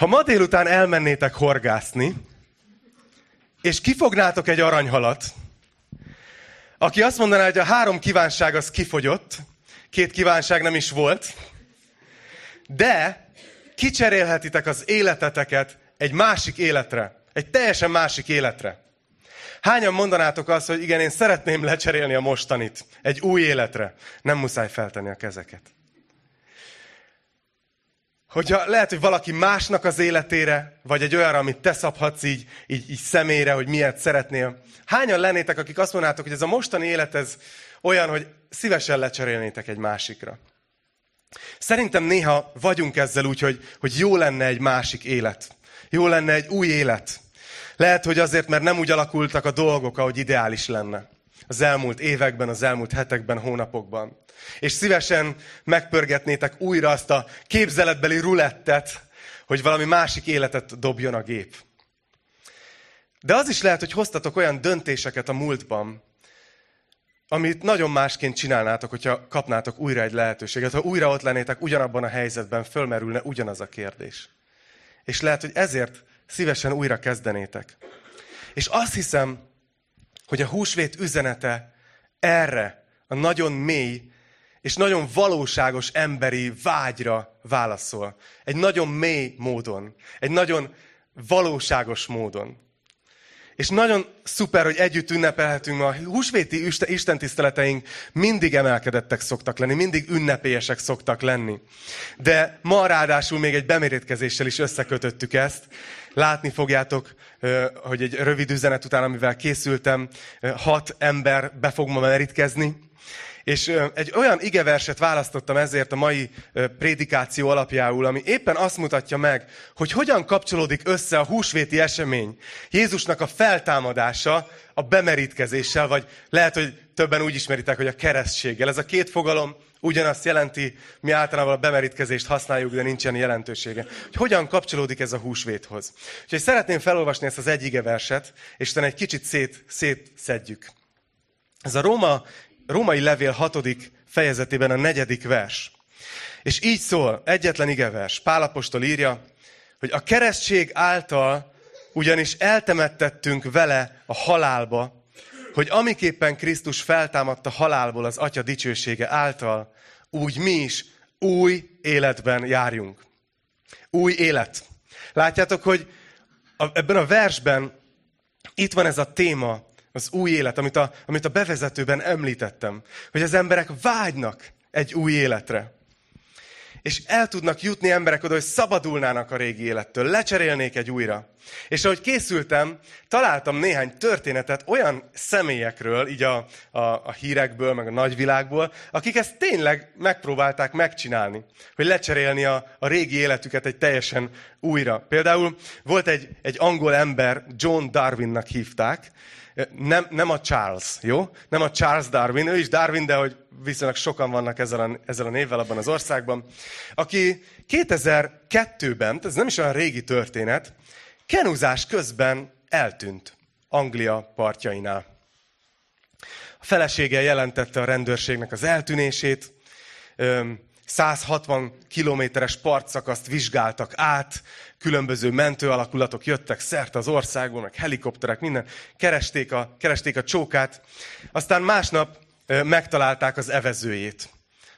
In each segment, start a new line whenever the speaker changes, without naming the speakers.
Ha ma délután elmennétek horgászni, és kifognátok egy aranyhalat, aki azt mondaná, hogy a három kívánság az kifogyott, két kívánság nem is volt, de kicserélhetitek az életeteket egy másik életre, egy teljesen másik életre. Hányan mondanátok azt, hogy igen, én szeretném lecserélni a mostanit egy új életre? Nem muszáj feltenni a kezeket. Hogyha lehet, hogy valaki másnak az életére, vagy egy olyanra, amit te szabhatsz így, így, így személyre, hogy miért szeretnél. Hányan lennétek, akik azt mondanátok, hogy ez a mostani élet, ez olyan, hogy szívesen lecserélnétek egy másikra. Szerintem néha vagyunk ezzel úgy, hogy, hogy jó lenne egy másik élet. Jó lenne egy új élet. Lehet, hogy azért, mert nem úgy alakultak a dolgok, ahogy ideális lenne. Az elmúlt években, az elmúlt hetekben, hónapokban. És szívesen megpörgetnétek újra azt a képzeletbeli rulettet, hogy valami másik életet dobjon a gép. De az is lehet, hogy hoztatok olyan döntéseket a múltban, amit nagyon másként csinálnátok, hogyha kapnátok újra egy lehetőséget. Ha újra ott lennétek ugyanabban a helyzetben, fölmerülne ugyanaz a kérdés. És lehet, hogy ezért szívesen újra kezdenétek. És azt hiszem, hogy a húsvét üzenete erre a nagyon mély és nagyon valóságos emberi vágyra válaszol. Egy nagyon mély módon. Egy nagyon valóságos módon. És nagyon szuper, hogy együtt ünnepelhetünk. A húsvéti istentiszteleteink mindig emelkedettek szoktak lenni, mindig ünnepélyesek szoktak lenni. De ma ráadásul még egy bemérétkezéssel is összekötöttük ezt. Látni fogjátok, hogy egy rövid üzenet után, amivel készültem, hat ember be fog ma merítkezni. És egy olyan igeverset választottam ezért a mai prédikáció alapjául, ami éppen azt mutatja meg, hogy hogyan kapcsolódik össze a húsvéti esemény, Jézusnak a feltámadása a bemerítkezéssel, vagy lehet, hogy többen úgy ismeritek, hogy a keresztséggel. Ez a két fogalom ugyanazt jelenti, mi általában a bemerítkezést használjuk, de nincsen jelentősége. Hogy hogyan kapcsolódik ez a húsvéthoz. Úgyhogy szeretném felolvasni ezt az egy verset, és utána egy kicsit szét, szétszedjük. Ez a Róma római levél hatodik fejezetében a negyedik vers. És így szól, egyetlen igevers. Pálapostól írja, hogy a keresztség által ugyanis eltemettettünk vele a halálba, hogy amiképpen Krisztus feltámadt a halálból az Atya dicsősége által, úgy mi is új életben járjunk. Új élet. Látjátok, hogy ebben a versben itt van ez a téma, az új élet, amit a, amit a bevezetőben említettem. Hogy az emberek vágynak egy új életre. És el tudnak jutni emberek oda, hogy szabadulnának a régi élettől, lecserélnék egy újra. És ahogy készültem, találtam néhány történetet olyan személyekről, így a, a, a hírekből, meg a nagyvilágból, akik ezt tényleg megpróbálták megcsinálni, hogy lecserélni a, a régi életüket egy teljesen újra. Például volt egy, egy angol ember, John Darwinnak hívták, nem, nem a Charles, jó? Nem a Charles Darwin, ő is Darwin, de hogy viszonylag sokan vannak ezzel a, ezzel a névvel abban az országban, aki 2002-ben, ez nem is olyan régi történet, kenuzás közben eltűnt Anglia partjainál. A felesége jelentette a rendőrségnek az eltűnését, 160 kilométeres partszakaszt vizsgáltak át, különböző mentőalakulatok jöttek szerte az országból, meg helikopterek, minden, keresték a, keresték a csókát. Aztán másnap megtalálták az evezőjét.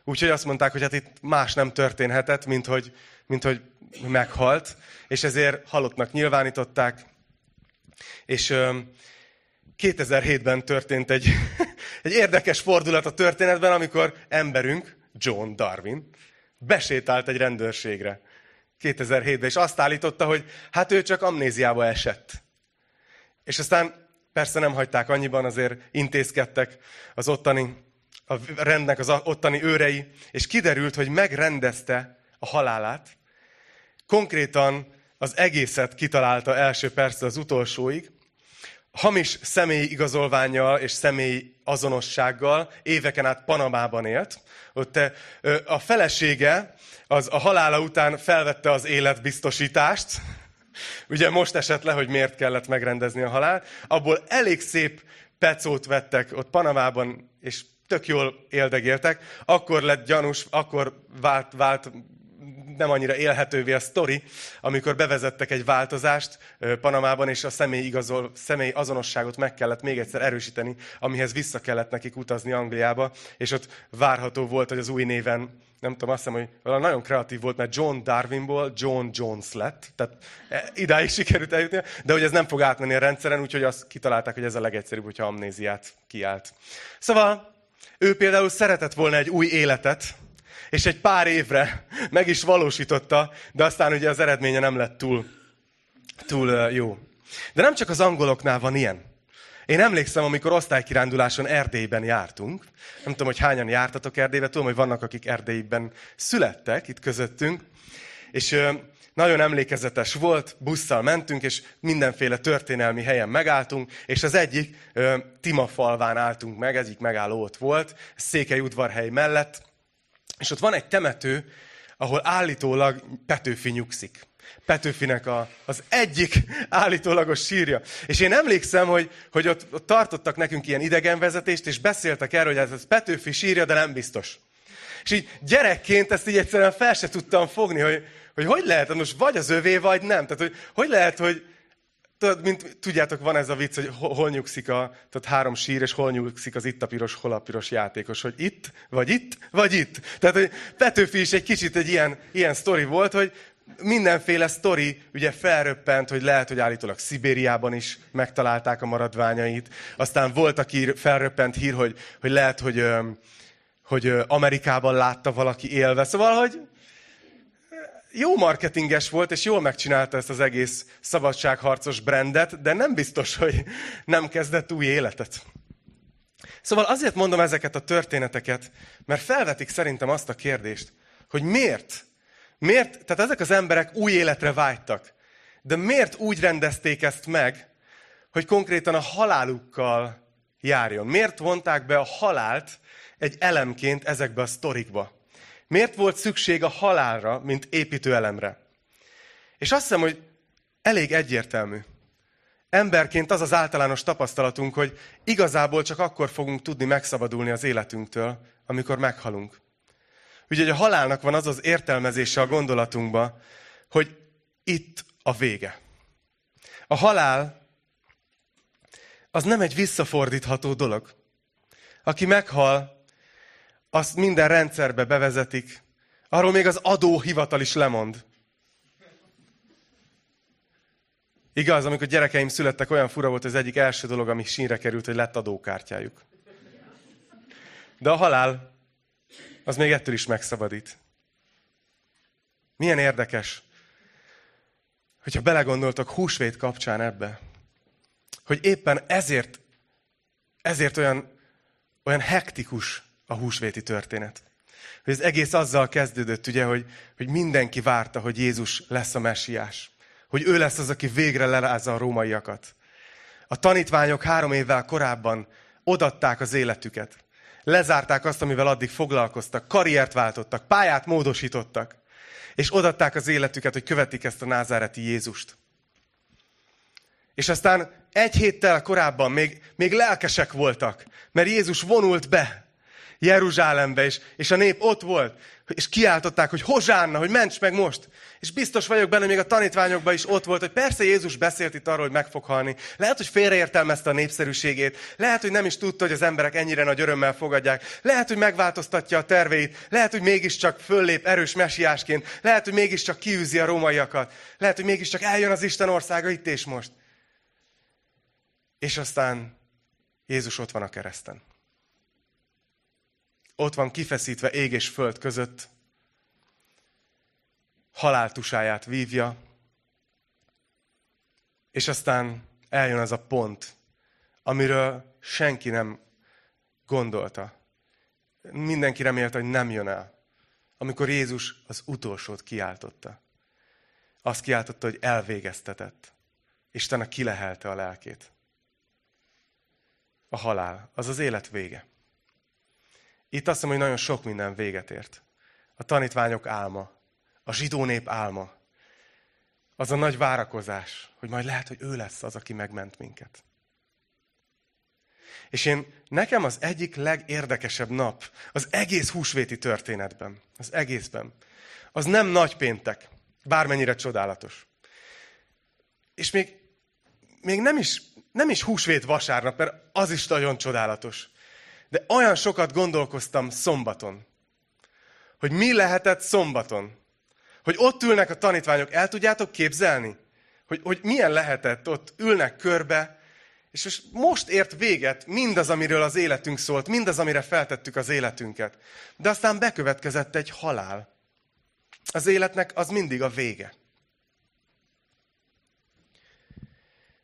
Úgyhogy azt mondták, hogy hát itt más nem történhetett, mint hogy, mint hogy meghalt, és ezért halottnak nyilvánították. És 2007-ben történt egy, egy érdekes fordulat a történetben, amikor emberünk, John Darwin, besétált egy rendőrségre 2007-ben, és azt állította, hogy hát ő csak amnéziába esett. És aztán persze nem hagyták annyiban, azért intézkedtek az ottani, a rendnek az ottani őrei, és kiderült, hogy megrendezte a halálát. Konkrétan az egészet kitalálta első persze az utolsóig, hamis személyi igazolványjal és személyi azonossággal éveken át Panamában élt. Ott a felesége az a halála után felvette az életbiztosítást, ugye most esett le, hogy miért kellett megrendezni a halált, abból elég szép pecót vettek ott Panamában, és tök jól éldegéltek, akkor lett gyanús, akkor vált, vált nem annyira élhetővé a sztori, amikor bevezettek egy változást Panamában, és a személy, igazol, személy azonosságot meg kellett még egyszer erősíteni, amihez vissza kellett nekik utazni Angliába, és ott várható volt, hogy az új néven nem tudom, azt hiszem, hogy valami nagyon kreatív volt, mert John Darwinból John Jones lett, tehát e, idáig sikerült eljutni, de hogy ez nem fog átmenni a rendszeren, úgyhogy azt kitalálták, hogy ez a legegyszerűbb, hogyha amnéziát kiált. Szóval ő például szeretett volna egy új életet, és egy pár évre meg is valósította, de aztán ugye az eredménye nem lett túl, túl jó. De nem csak az angoloknál van ilyen. Én emlékszem, amikor osztálykiránduláson Erdélyben jártunk. Nem tudom, hogy hányan jártatok Erdélybe, tudom, hogy vannak, akik Erdélyben születtek itt közöttünk. És nagyon emlékezetes volt, busszal mentünk, és mindenféle történelmi helyen megálltunk, és az egyik Timafalván álltunk meg, egyik megálló ott volt, Székely udvarhely mellett, és ott van egy temető, ahol állítólag Petőfi nyugszik. Petőfinek a, az egyik állítólagos sírja. És én emlékszem, hogy, hogy ott, ott tartottak nekünk ilyen idegenvezetést, és beszéltek erről, hogy ez, ez Petőfi sírja, de nem biztos. És így gyerekként ezt így egyszerűen fel se tudtam fogni, hogy hogy, hogy lehet, most vagy az övé, vagy nem. Tehát, hogy, hogy lehet, hogy tudod, mint tudjátok, van ez a vicc, hogy hol nyugszik a, tehát három sír, és hol nyugszik az itt a piros, hol a piros játékos, hogy itt, vagy itt, vagy itt. Tehát, hogy Petőfi is egy kicsit egy ilyen, ilyen sztori volt, hogy mindenféle sztori ugye felröppent, hogy lehet, hogy állítólag Szibériában is megtalálták a maradványait. Aztán volt, aki felröppent hír, hogy, hogy lehet, hogy, hogy Amerikában látta valaki élve. Szóval, hogy jó marketinges volt, és jól megcsinálta ezt az egész szabadságharcos brandet, de nem biztos, hogy nem kezdett új életet. Szóval azért mondom ezeket a történeteket, mert felvetik szerintem azt a kérdést, hogy miért? Miért? Tehát ezek az emberek új életre vágytak. De miért úgy rendezték ezt meg, hogy konkrétan a halálukkal járjon? Miért vonták be a halált egy elemként ezekbe a sztorikba? Miért volt szükség a halálra, mint építőelemre? És azt hiszem, hogy elég egyértelmű. Emberként az az általános tapasztalatunk, hogy igazából csak akkor fogunk tudni megszabadulni az életünktől, amikor meghalunk. Ugye, hogy a halálnak van az az értelmezése a gondolatunkba, hogy itt a vége. A halál az nem egy visszafordítható dolog. Aki meghal, azt minden rendszerbe bevezetik. Arról még az adóhivatal is lemond. Igaz, amikor gyerekeim születtek, olyan fura volt az egyik első dolog, ami sínre került, hogy lett adókártyájuk. De a halál, az még ettől is megszabadít. Milyen érdekes, hogyha belegondoltak húsvét kapcsán ebbe, hogy éppen ezért, ezért olyan, olyan hektikus a húsvéti történet. Hogy ez egész azzal kezdődött, ugye, hogy, hogy mindenki várta, hogy Jézus lesz a messiás. Hogy ő lesz az, aki végre lerázza a rómaiakat. A tanítványok három évvel korábban odatták az életüket. Lezárták azt, amivel addig foglalkoztak, karriert váltottak, pályát módosítottak, és odatták az életüket, hogy követik ezt a názáreti Jézust. És aztán egy héttel korábban még, még lelkesek voltak, mert Jézus vonult be Jeruzsálembe, és, és a nép ott volt, és kiáltották, hogy hozsánna, hogy ments meg most. És biztos vagyok benne, még a tanítványokban is ott volt, hogy persze Jézus beszélt itt arról, hogy meg fog halni. Lehet, hogy félreértelmezte a népszerűségét. Lehet, hogy nem is tudta, hogy az emberek ennyire nagy örömmel fogadják. Lehet, hogy megváltoztatja a terveit. Lehet, hogy mégiscsak föllép erős mesiásként. Lehet, hogy mégiscsak kiűzi a rómaiakat. Lehet, hogy mégiscsak eljön az Isten országa itt és most. És aztán Jézus ott van a kereszten ott van kifeszítve ég és föld között, haláltusáját vívja, és aztán eljön az a pont, amiről senki nem gondolta. Mindenki remélte, hogy nem jön el. Amikor Jézus az utolsót kiáltotta. Azt kiáltotta, hogy elvégeztetett. Isten kilehelte a lelkét. A halál, az az élet vége. Itt azt mondom, hogy nagyon sok minden véget ért. A tanítványok álma, a zsidó nép álma, az a nagy várakozás, hogy majd lehet, hogy ő lesz az, aki megment minket. És én, nekem az egyik legérdekesebb nap az egész húsvéti történetben, az egészben, az nem nagy péntek, bármennyire csodálatos. És még, még nem, is, nem is húsvét vasárnap, mert az is nagyon csodálatos. De olyan sokat gondolkoztam szombaton, hogy mi lehetett szombaton. Hogy ott ülnek a tanítványok, el tudjátok képzelni? Hogy, hogy milyen lehetett, ott ülnek körbe, és most, most ért véget mindaz, amiről az életünk szólt, mindaz, amire feltettük az életünket. De aztán bekövetkezett egy halál. Az életnek az mindig a vége.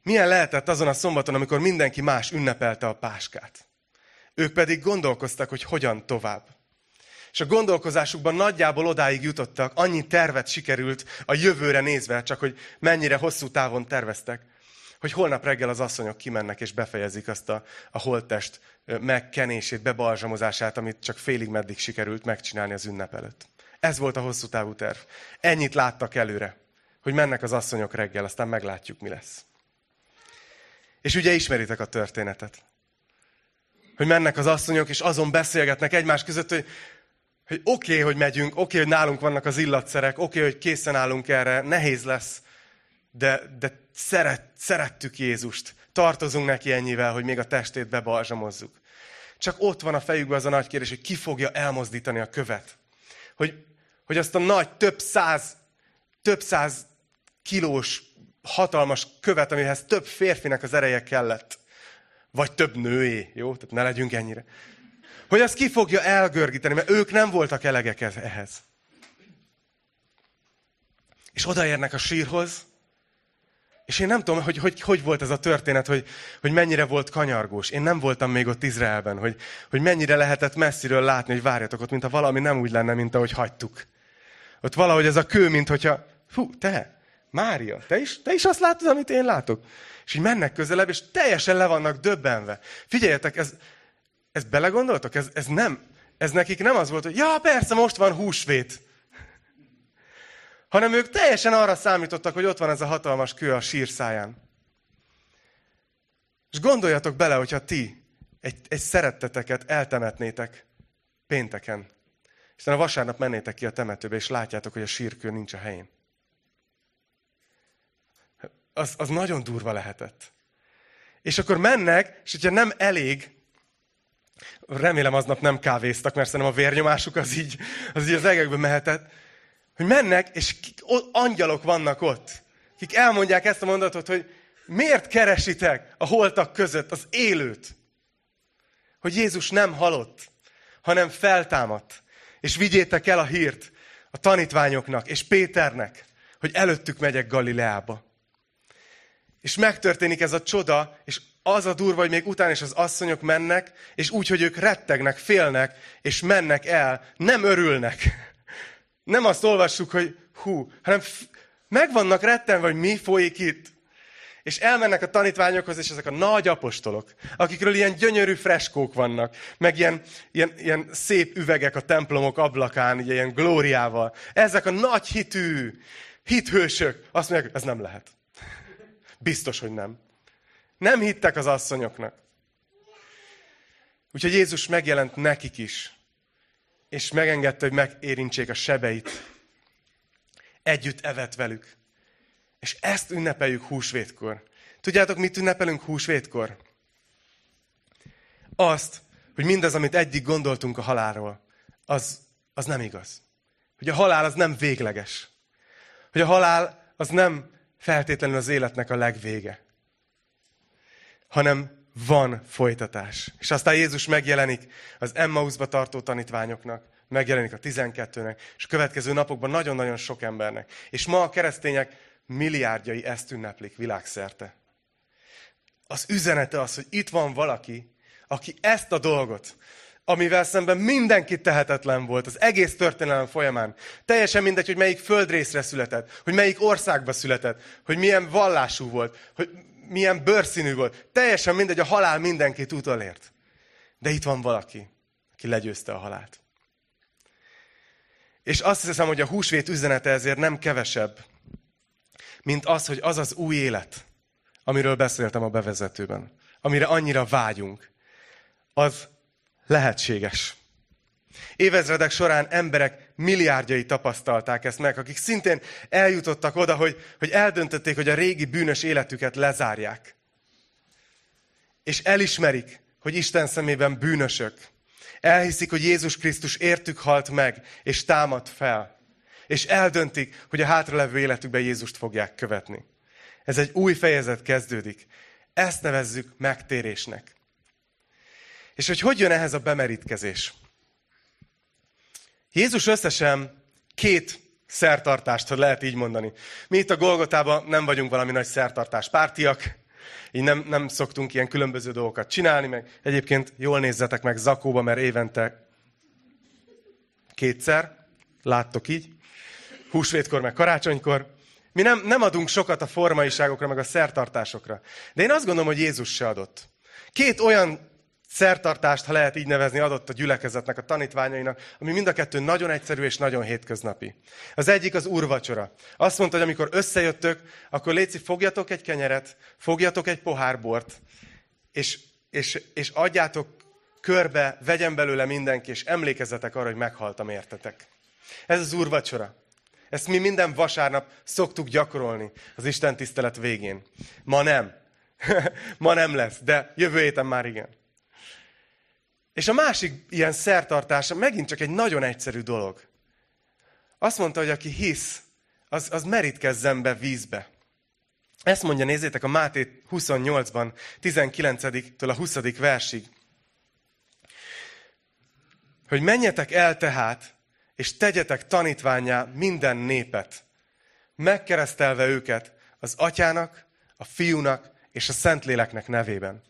Milyen lehetett azon a szombaton, amikor mindenki más ünnepelte a páskát? Ők pedig gondolkoztak, hogy hogyan tovább. És a gondolkozásukban nagyjából odáig jutottak, annyi tervet sikerült a jövőre nézve, csak hogy mennyire hosszú távon terveztek, hogy holnap reggel az asszonyok kimennek és befejezik azt a, a holttest megkenését, bebalzsamozását, amit csak félig meddig sikerült megcsinálni az ünnep előtt. Ez volt a hosszú távú terv. Ennyit láttak előre, hogy mennek az asszonyok reggel, aztán meglátjuk, mi lesz. És ugye ismeritek a történetet. Hogy mennek az asszonyok, és azon beszélgetnek egymás között, hogy, hogy oké, okay, hogy megyünk, oké, okay, hogy nálunk vannak az illatszerek, oké, okay, hogy készen állunk erre, nehéz lesz, de, de szeret, szerettük Jézust. Tartozunk neki ennyivel, hogy még a testét bebalzsamozzuk. Csak ott van a fejükben az a nagy kérdés, hogy ki fogja elmozdítani a követ. Hogy, hogy azt a nagy, több száz, több száz kilós, hatalmas követ, amihez több férfinek az ereje kellett. Vagy több nőé, jó? Tehát ne legyünk ennyire. Hogy azt ki fogja elgörgíteni, mert ők nem voltak elegek ehhez. És odaérnek a sírhoz, és én nem tudom, hogy hogy, hogy volt ez a történet, hogy, hogy mennyire volt kanyargós. Én nem voltam még ott Izraelben, hogy, hogy mennyire lehetett messziről látni, hogy várjatok ott, mintha valami nem úgy lenne, mint ahogy hagytuk. Ott valahogy ez a kő, mint hogyha, fú, te, Mária, te is, te is azt látod, amit én látok? És így mennek közelebb, és teljesen le vannak döbbenve. Figyeljetek, ez, ez belegondoltok? Ez, ez nem, ez nekik nem az volt, hogy ja, persze, most van húsvét hanem ők teljesen arra számítottak, hogy ott van ez a hatalmas kő a sírszáján. És gondoljatok bele, hogyha ti egy, egy szeretteteket eltemetnétek pénteken, és a vasárnap mennétek ki a temetőbe, és látjátok, hogy a sírkő nincs a helyén. Az, az nagyon durva lehetett. És akkor mennek, és hogyha nem elég, remélem aznap nem kávéztak, mert szerintem a vérnyomásuk az így az, így az egekbe mehetett, hogy mennek, és angyalok vannak ott, akik elmondják ezt a mondatot, hogy miért keresitek a holtak között az élőt? Hogy Jézus nem halott, hanem feltámadt. És vigyétek el a hírt a tanítványoknak és Péternek, hogy előttük megyek Galileába. És megtörténik ez a csoda, és az a durva, hogy még utána is az asszonyok mennek, és úgy, hogy ők rettegnek, félnek, és mennek el, nem örülnek nem azt olvassuk, hogy hú, hanem meg vannak rettenve, hogy mi folyik itt. És elmennek a tanítványokhoz, és ezek a nagy apostolok, akikről ilyen gyönyörű freskók vannak, meg ilyen, ilyen, ilyen szép üvegek a templomok ablakán, ilyen glóriával. Ezek a nagy hitű hithősök azt mondják, ez nem lehet. Biztos, hogy nem. Nem hittek az asszonyoknak. Úgyhogy Jézus megjelent nekik is és megengedte, hogy megérintsék a sebeit. Együtt evett velük. És ezt ünnepeljük húsvétkor. Tudjátok, mit ünnepelünk húsvétkor? Azt, hogy mindaz, amit eddig gondoltunk a halálról, az, az nem igaz. Hogy a halál az nem végleges. Hogy a halál az nem feltétlenül az életnek a legvége. Hanem van folytatás. És aztán Jézus megjelenik az Emmausba tartó tanítványoknak, megjelenik a 12-nek, és a következő napokban nagyon-nagyon sok embernek. És ma a keresztények milliárdjai ezt ünneplik világszerte. Az üzenete az, hogy itt van valaki, aki ezt a dolgot, amivel szemben mindenki tehetetlen volt az egész történelem folyamán. Teljesen mindegy, hogy melyik földrészre született, hogy melyik országba született, hogy milyen vallású volt, hogy milyen bőrszínű volt. Teljesen mindegy, a halál mindenkit utolért. De itt van valaki, aki legyőzte a halált. És azt hiszem, hogy a húsvét üzenete ezért nem kevesebb, mint az, hogy az az új élet, amiről beszéltem a bevezetőben, amire annyira vágyunk, az lehetséges. Évezredek során emberek milliárdjai tapasztalták ezt meg, akik szintén eljutottak oda, hogy, hogy eldöntötték, hogy a régi bűnös életüket lezárják. És elismerik, hogy Isten szemében bűnösök. Elhiszik, hogy Jézus Krisztus értük halt meg, és támad fel. És eldöntik, hogy a hátralevő életükben Jézust fogják követni. Ez egy új fejezet kezdődik. Ezt nevezzük megtérésnek. És hogy hogy jön ehhez a bemerítkezés? Jézus összesen két szertartást, hogy lehet így mondani. Mi itt a Golgotában nem vagyunk valami nagy szertartás pártiak, így nem, nem szoktunk ilyen különböző dolgokat csinálni, meg egyébként jól nézzetek meg Zakóba, mert évente kétszer, láttok így, húsvétkor, meg karácsonykor. Mi nem, nem adunk sokat a formaiságokra, meg a szertartásokra. De én azt gondolom, hogy Jézus se adott. Két olyan szertartást, ha lehet így nevezni, adott a gyülekezetnek, a tanítványainak, ami mind a kettő nagyon egyszerű és nagyon hétköznapi. Az egyik az úrvacsora. Azt mondta, hogy amikor összejöttök, akkor létszik, fogjatok egy kenyeret, fogjatok egy pohár bort, és, és, és adjátok körbe, vegyen belőle mindenki, és emlékezzetek arra, hogy meghaltam értetek. Ez az úrvacsora. Ezt mi minden vasárnap szoktuk gyakorolni az Isten tisztelet végén. Ma nem. Ma nem lesz, de jövő héten már igen. És a másik ilyen szertartása megint csak egy nagyon egyszerű dolog. Azt mondta, hogy aki hisz, az, az merítkezzen be vízbe. Ezt mondja, nézzétek, a Máté 28-ban, 19-től a 20. versig. Hogy menjetek el tehát, és tegyetek tanítványá minden népet, megkeresztelve őket az atyának, a fiúnak és a Szentléleknek nevében.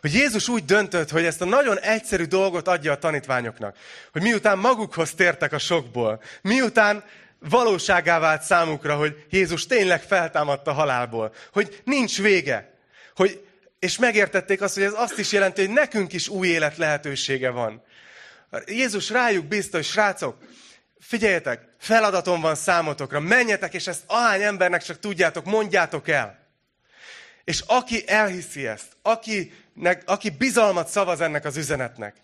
Hogy Jézus úgy döntött, hogy ezt a nagyon egyszerű dolgot adja a tanítványoknak. Hogy miután magukhoz tértek a sokból, miután valóságá vált számukra, hogy Jézus tényleg feltámadta halálból, hogy nincs vége, hogy, és megértették azt, hogy ez azt is jelenti, hogy nekünk is új élet lehetősége van. Jézus rájuk bízta, hogy srácok, figyeljetek, feladatom van számotokra, menjetek, és ezt ahány embernek csak tudjátok, mondjátok el. És aki elhiszi ezt, aki aki bizalmat szavaz ennek az üzenetnek,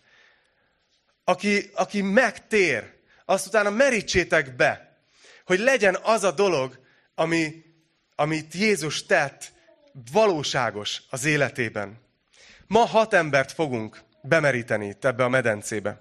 aki, aki megtér, azt utána merítsétek be, hogy legyen az a dolog, ami, amit Jézus tett, valóságos az életében. Ma hat embert fogunk bemeríteni itt ebbe a medencébe.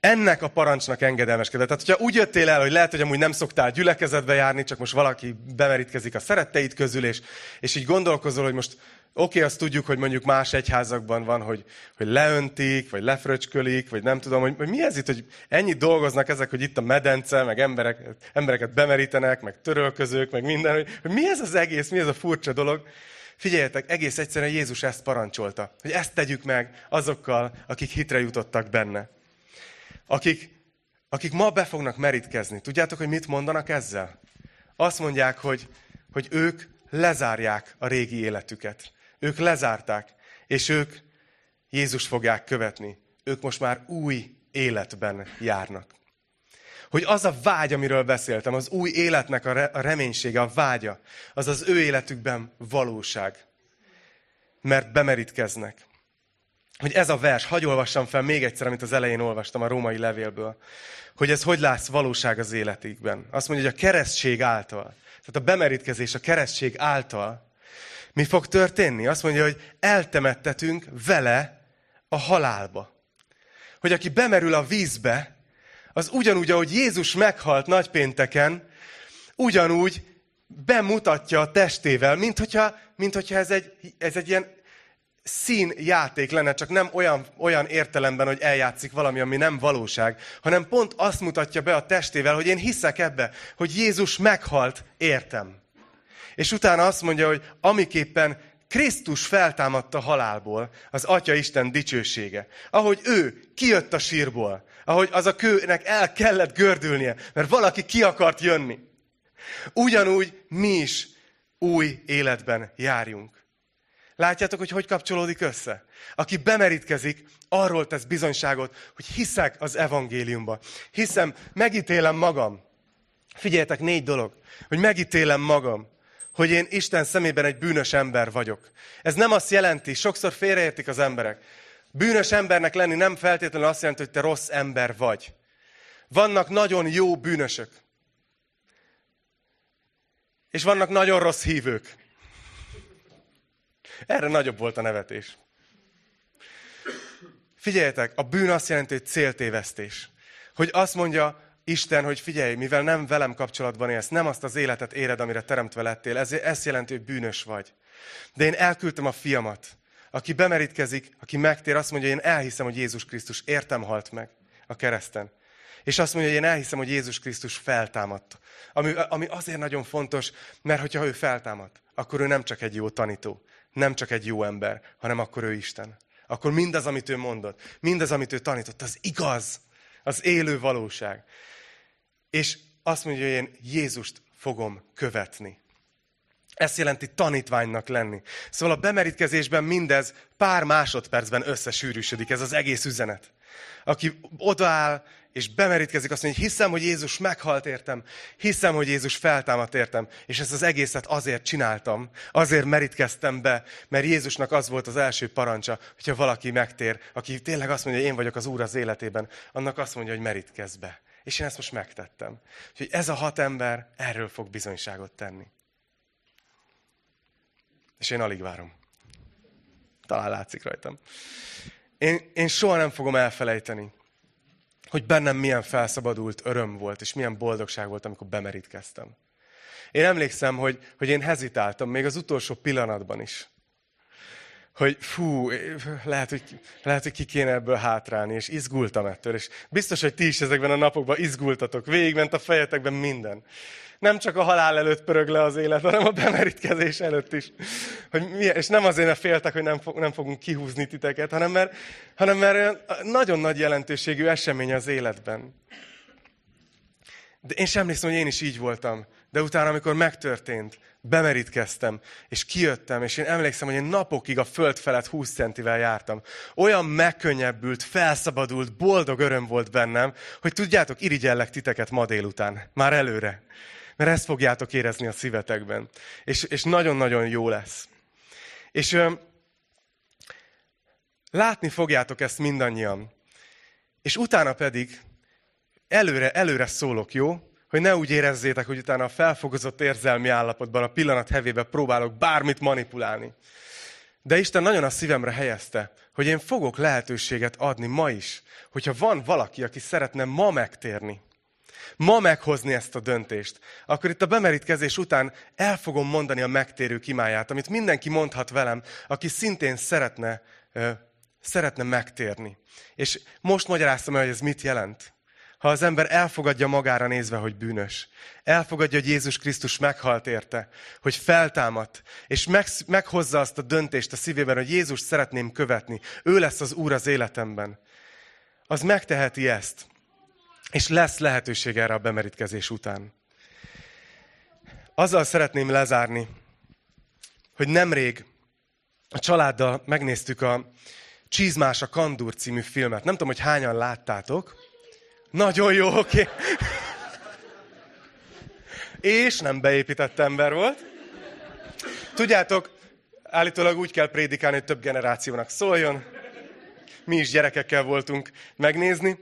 Ennek a parancsnak engedelmeskedett. Tehát, hogyha úgy jöttél el, hogy lehet, hogy amúgy nem szoktál gyülekezetbe járni, csak most valaki bemerítkezik a szeretteid közül, és, és így gondolkozol, hogy most Oké, azt tudjuk, hogy mondjuk más egyházakban van, hogy, hogy leöntik, vagy lefröcskölik, vagy nem tudom, hogy, hogy mi ez itt, hogy ennyit dolgoznak ezek, hogy itt a medence, meg emberek, embereket bemerítenek, meg törölközők, meg minden, hogy, hogy mi ez az egész, mi ez a furcsa dolog. Figyeljetek, egész egyszerűen Jézus ezt parancsolta, hogy ezt tegyük meg azokkal, akik hitre jutottak benne. Akik, akik ma be fognak merítkezni. Tudjátok, hogy mit mondanak ezzel? Azt mondják, hogy, hogy ők lezárják a régi életüket. Ők lezárták, és ők Jézus fogják követni. Ők most már új életben járnak. Hogy az a vágy, amiről beszéltem, az új életnek a reménysége, a vágya, az az ő életükben valóság. Mert bemerítkeznek. Hogy ez a vers, hagy olvassam fel még egyszer, amit az elején olvastam a római levélből, hogy ez hogy látsz valóság az életükben. Azt mondja, hogy a keresztség által, tehát a bemerítkezés a keresztség által mi fog történni? Azt mondja, hogy eltemettetünk vele a halálba. Hogy aki bemerül a vízbe, az ugyanúgy, ahogy Jézus meghalt nagypénteken, ugyanúgy bemutatja a testével, mint hogyha, mint hogyha ez, egy, ez egy ilyen színjáték lenne, csak nem olyan, olyan értelemben, hogy eljátszik valami, ami nem valóság, hanem pont azt mutatja be a testével, hogy én hiszek ebbe, hogy Jézus meghalt, értem. És utána azt mondja, hogy amiképpen Krisztus feltámadta halálból, az Atya Isten dicsősége. Ahogy ő kijött a sírból, ahogy az a kőnek el kellett gördülnie, mert valaki ki akart jönni. Ugyanúgy mi is új életben járjunk. Látjátok, hogy hogy kapcsolódik össze? Aki bemerítkezik, arról tesz bizonyságot, hogy hiszek az evangéliumba. Hiszem, megítélem magam. Figyeljetek, négy dolog. Hogy megítélem magam hogy én Isten szemében egy bűnös ember vagyok. Ez nem azt jelenti, sokszor félreértik az emberek. Bűnös embernek lenni nem feltétlenül azt jelenti, hogy te rossz ember vagy. Vannak nagyon jó bűnösök. És vannak nagyon rossz hívők. Erre nagyobb volt a nevetés. Figyeljetek, a bűn azt jelenti, hogy céltévesztés. Hogy azt mondja Isten, hogy figyelj, mivel nem velem kapcsolatban élsz, nem azt az életet éred, amire teremtve lettél, ez, ez jelenti, hogy bűnös vagy. De én elküldtem a fiamat, aki bemerítkezik, aki megtér, azt mondja, én elhiszem, hogy Jézus Krisztus értem halt meg a kereszten. És azt mondja, hogy én elhiszem, hogy Jézus Krisztus feltámadt. Ami, ami azért nagyon fontos, mert hogyha ő feltámadt, akkor ő nem csak egy jó tanító, nem csak egy jó ember, hanem akkor ő Isten. Akkor mindaz, amit ő mondott, mindaz, amit ő tanított, az igaz, az élő valóság. És azt mondja, hogy én Jézust fogom követni. Ezt jelenti tanítványnak lenni. Szóval a bemerítkezésben mindez pár másodpercben összesűrűsödik, ez az egész üzenet. Aki odaáll és bemerítkezik, azt mondja, hogy hiszem, hogy Jézus meghalt értem, hiszem, hogy Jézus feltámadt értem, és ezt az egészet azért csináltam, azért merítkeztem be, mert Jézusnak az volt az első parancsa, hogyha valaki megtér, aki tényleg azt mondja, hogy én vagyok az Úr az életében, annak azt mondja, hogy merítkezz be. És én ezt most megtettem. Úgyhogy ez a hat ember erről fog bizonyságot tenni. És én alig várom. Talán látszik rajtam. Én, én soha nem fogom elfelejteni, hogy bennem milyen felszabadult öröm volt, és milyen boldogság volt, amikor bemerítkeztem. Én emlékszem, hogy, hogy én hezitáltam, még az utolsó pillanatban is. Hogy fú, lehet hogy, lehet, hogy ki kéne ebből hátrálni, és izgultam ettől. És biztos, hogy ti is ezekben a napokban izgultatok. Végigment a fejetekben minden nem csak a halál előtt pörög le az élet, hanem a bemerítkezés előtt is. Hogy milyen, és nem azért, mert féltek, hogy nem, fog, nem fogunk kihúzni titeket, hanem mert, hanem mert nagyon nagy jelentőségű esemény az életben. De én sem emlékszem, hogy én is így voltam. De utána, amikor megtörtént, bemerítkeztem, és kijöttem, és én emlékszem, hogy én napokig a föld felett 20 centivel jártam. Olyan megkönnyebbült, felszabadult, boldog öröm volt bennem, hogy tudjátok, irigyellek titeket ma délután. Már előre. Mert ezt fogjátok érezni a szívetekben. És, és nagyon-nagyon jó lesz. És ö, látni fogjátok ezt mindannyian. És utána pedig előre, előre szólok, jó? Hogy ne úgy érezzétek, hogy utána a felfogozott érzelmi állapotban, a pillanat hevébe próbálok bármit manipulálni. De Isten nagyon a szívemre helyezte, hogy én fogok lehetőséget adni ma is, hogyha van valaki, aki szeretne ma megtérni, ma meghozni ezt a döntést, akkor itt a bemerítkezés után el fogom mondani a megtérő kimáját, amit mindenki mondhat velem, aki szintén szeretne, szeretne megtérni. És most magyaráztam el, hogy ez mit jelent. Ha az ember elfogadja magára nézve, hogy bűnös, elfogadja, hogy Jézus Krisztus meghalt érte, hogy feltámadt, és meg, meghozza azt a döntést a szívében, hogy Jézus szeretném követni, ő lesz az Úr az életemben, az megteheti ezt. És lesz lehetőség erre a bemerítkezés után. Azzal szeretném lezárni, hogy nemrég a családdal megnéztük a Csizmás a Kandur című filmet. Nem tudom, hogy hányan láttátok. Nagyon jó, oké. Okay. És nem beépített ember volt. Tudjátok, állítólag úgy kell prédikálni, hogy több generációnak szóljon. Mi is gyerekekkel voltunk megnézni.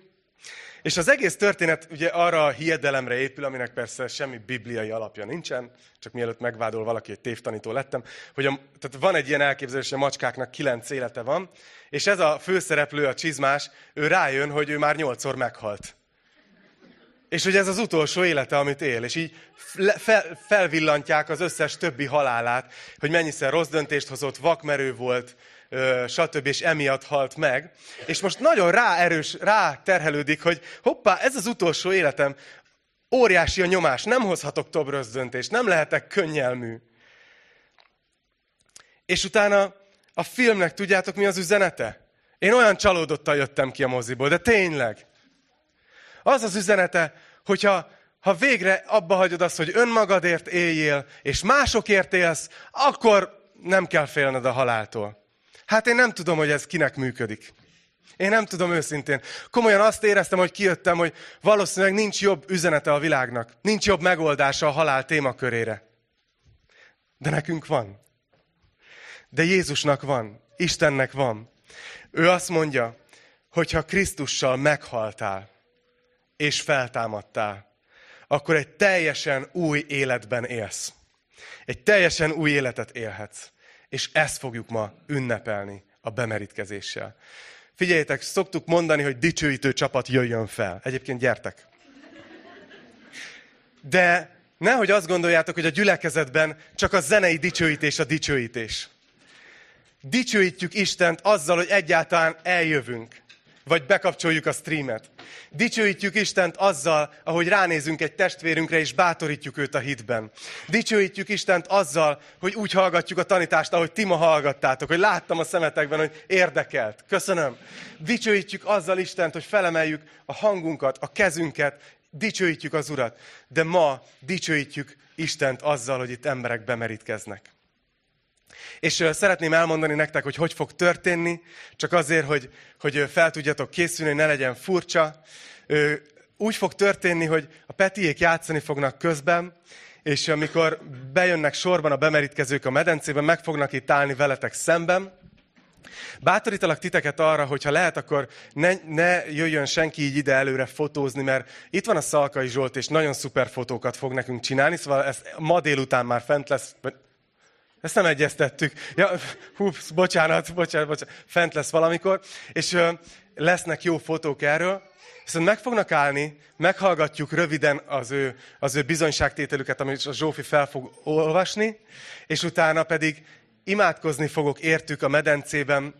És az egész történet ugye arra a hiedelemre épül, aminek persze semmi bibliai alapja nincsen, csak mielőtt megvádol valaki, hogy tévtanító lettem, hogy a, tehát van egy ilyen elképzelés, hogy a macskáknak kilenc élete van, és ez a főszereplő, a csizmás, ő rájön, hogy ő már nyolcszor meghalt. És hogy ez az utolsó élete, amit él. És így fel, felvillantják az összes többi halálát, hogy mennyiszer rossz döntést hozott, vakmerő volt, stb. és emiatt halt meg. És most nagyon ráerős, ráterhelődik, hogy hoppá, ez az utolsó életem, óriási a nyomás, nem hozhatok több rossz döntést, nem lehetek könnyelmű. És utána a filmnek tudjátok mi az üzenete? Én olyan csalódottan jöttem ki a moziból, de tényleg. Az az üzenete, hogyha ha végre abba hagyod azt, hogy önmagadért éljél, és másokért élsz, akkor nem kell félned a haláltól. Hát én nem tudom, hogy ez kinek működik. Én nem tudom őszintén. Komolyan azt éreztem, hogy kijöttem, hogy valószínűleg nincs jobb üzenete a világnak. Nincs jobb megoldása a halál témakörére. De nekünk van. De Jézusnak van. Istennek van. Ő azt mondja, hogy ha Krisztussal meghaltál, és feltámadtál, akkor egy teljesen új életben élsz. Egy teljesen új életet élhetsz. És ezt fogjuk ma ünnepelni a bemerítkezéssel. Figyeljétek, szoktuk mondani, hogy dicsőítő csapat jöjjön fel. Egyébként gyertek. De nehogy azt gondoljátok, hogy a gyülekezetben csak a zenei dicsőítés a dicsőítés. Dicsőítjük Istent azzal, hogy egyáltalán eljövünk vagy bekapcsoljuk a streamet. Dicsőítjük Istent azzal, ahogy ránézünk egy testvérünkre, és bátorítjuk őt a hitben. Dicsőítjük Istent azzal, hogy úgy hallgatjuk a tanítást, ahogy ti ma hallgattátok, hogy láttam a szemetekben, hogy érdekelt. Köszönöm. Dicsőítjük azzal Istent, hogy felemeljük a hangunkat, a kezünket, dicsőítjük az Urat. De ma dicsőítjük Istent azzal, hogy itt emberek bemerítkeznek. És szeretném elmondani nektek, hogy hogy fog történni, csak azért, hogy, hogy fel tudjatok készülni, ne legyen furcsa. Úgy fog történni, hogy a Petiék játszani fognak közben, és amikor bejönnek sorban a bemerítkezők a medencében, meg fognak itt állni veletek szemben. Bátorítalak titeket arra, hogy ha lehet, akkor ne, ne jöjjön senki így ide előre fotózni, mert itt van a Szalkai Zsolt, és nagyon szuper fotókat fog nekünk csinálni, szóval ez ma délután már fent lesz, ezt nem egyeztettük. Ja, hú, bocsánat, bocsánat, bocsánat. Fent lesz valamikor. És ö, lesznek jó fotók erről. Viszont meg fognak állni, meghallgatjuk röviden az ő, az ő bizonyságtételüket, amit a Zsófi fel fog olvasni, és utána pedig imádkozni fogok értük a medencében,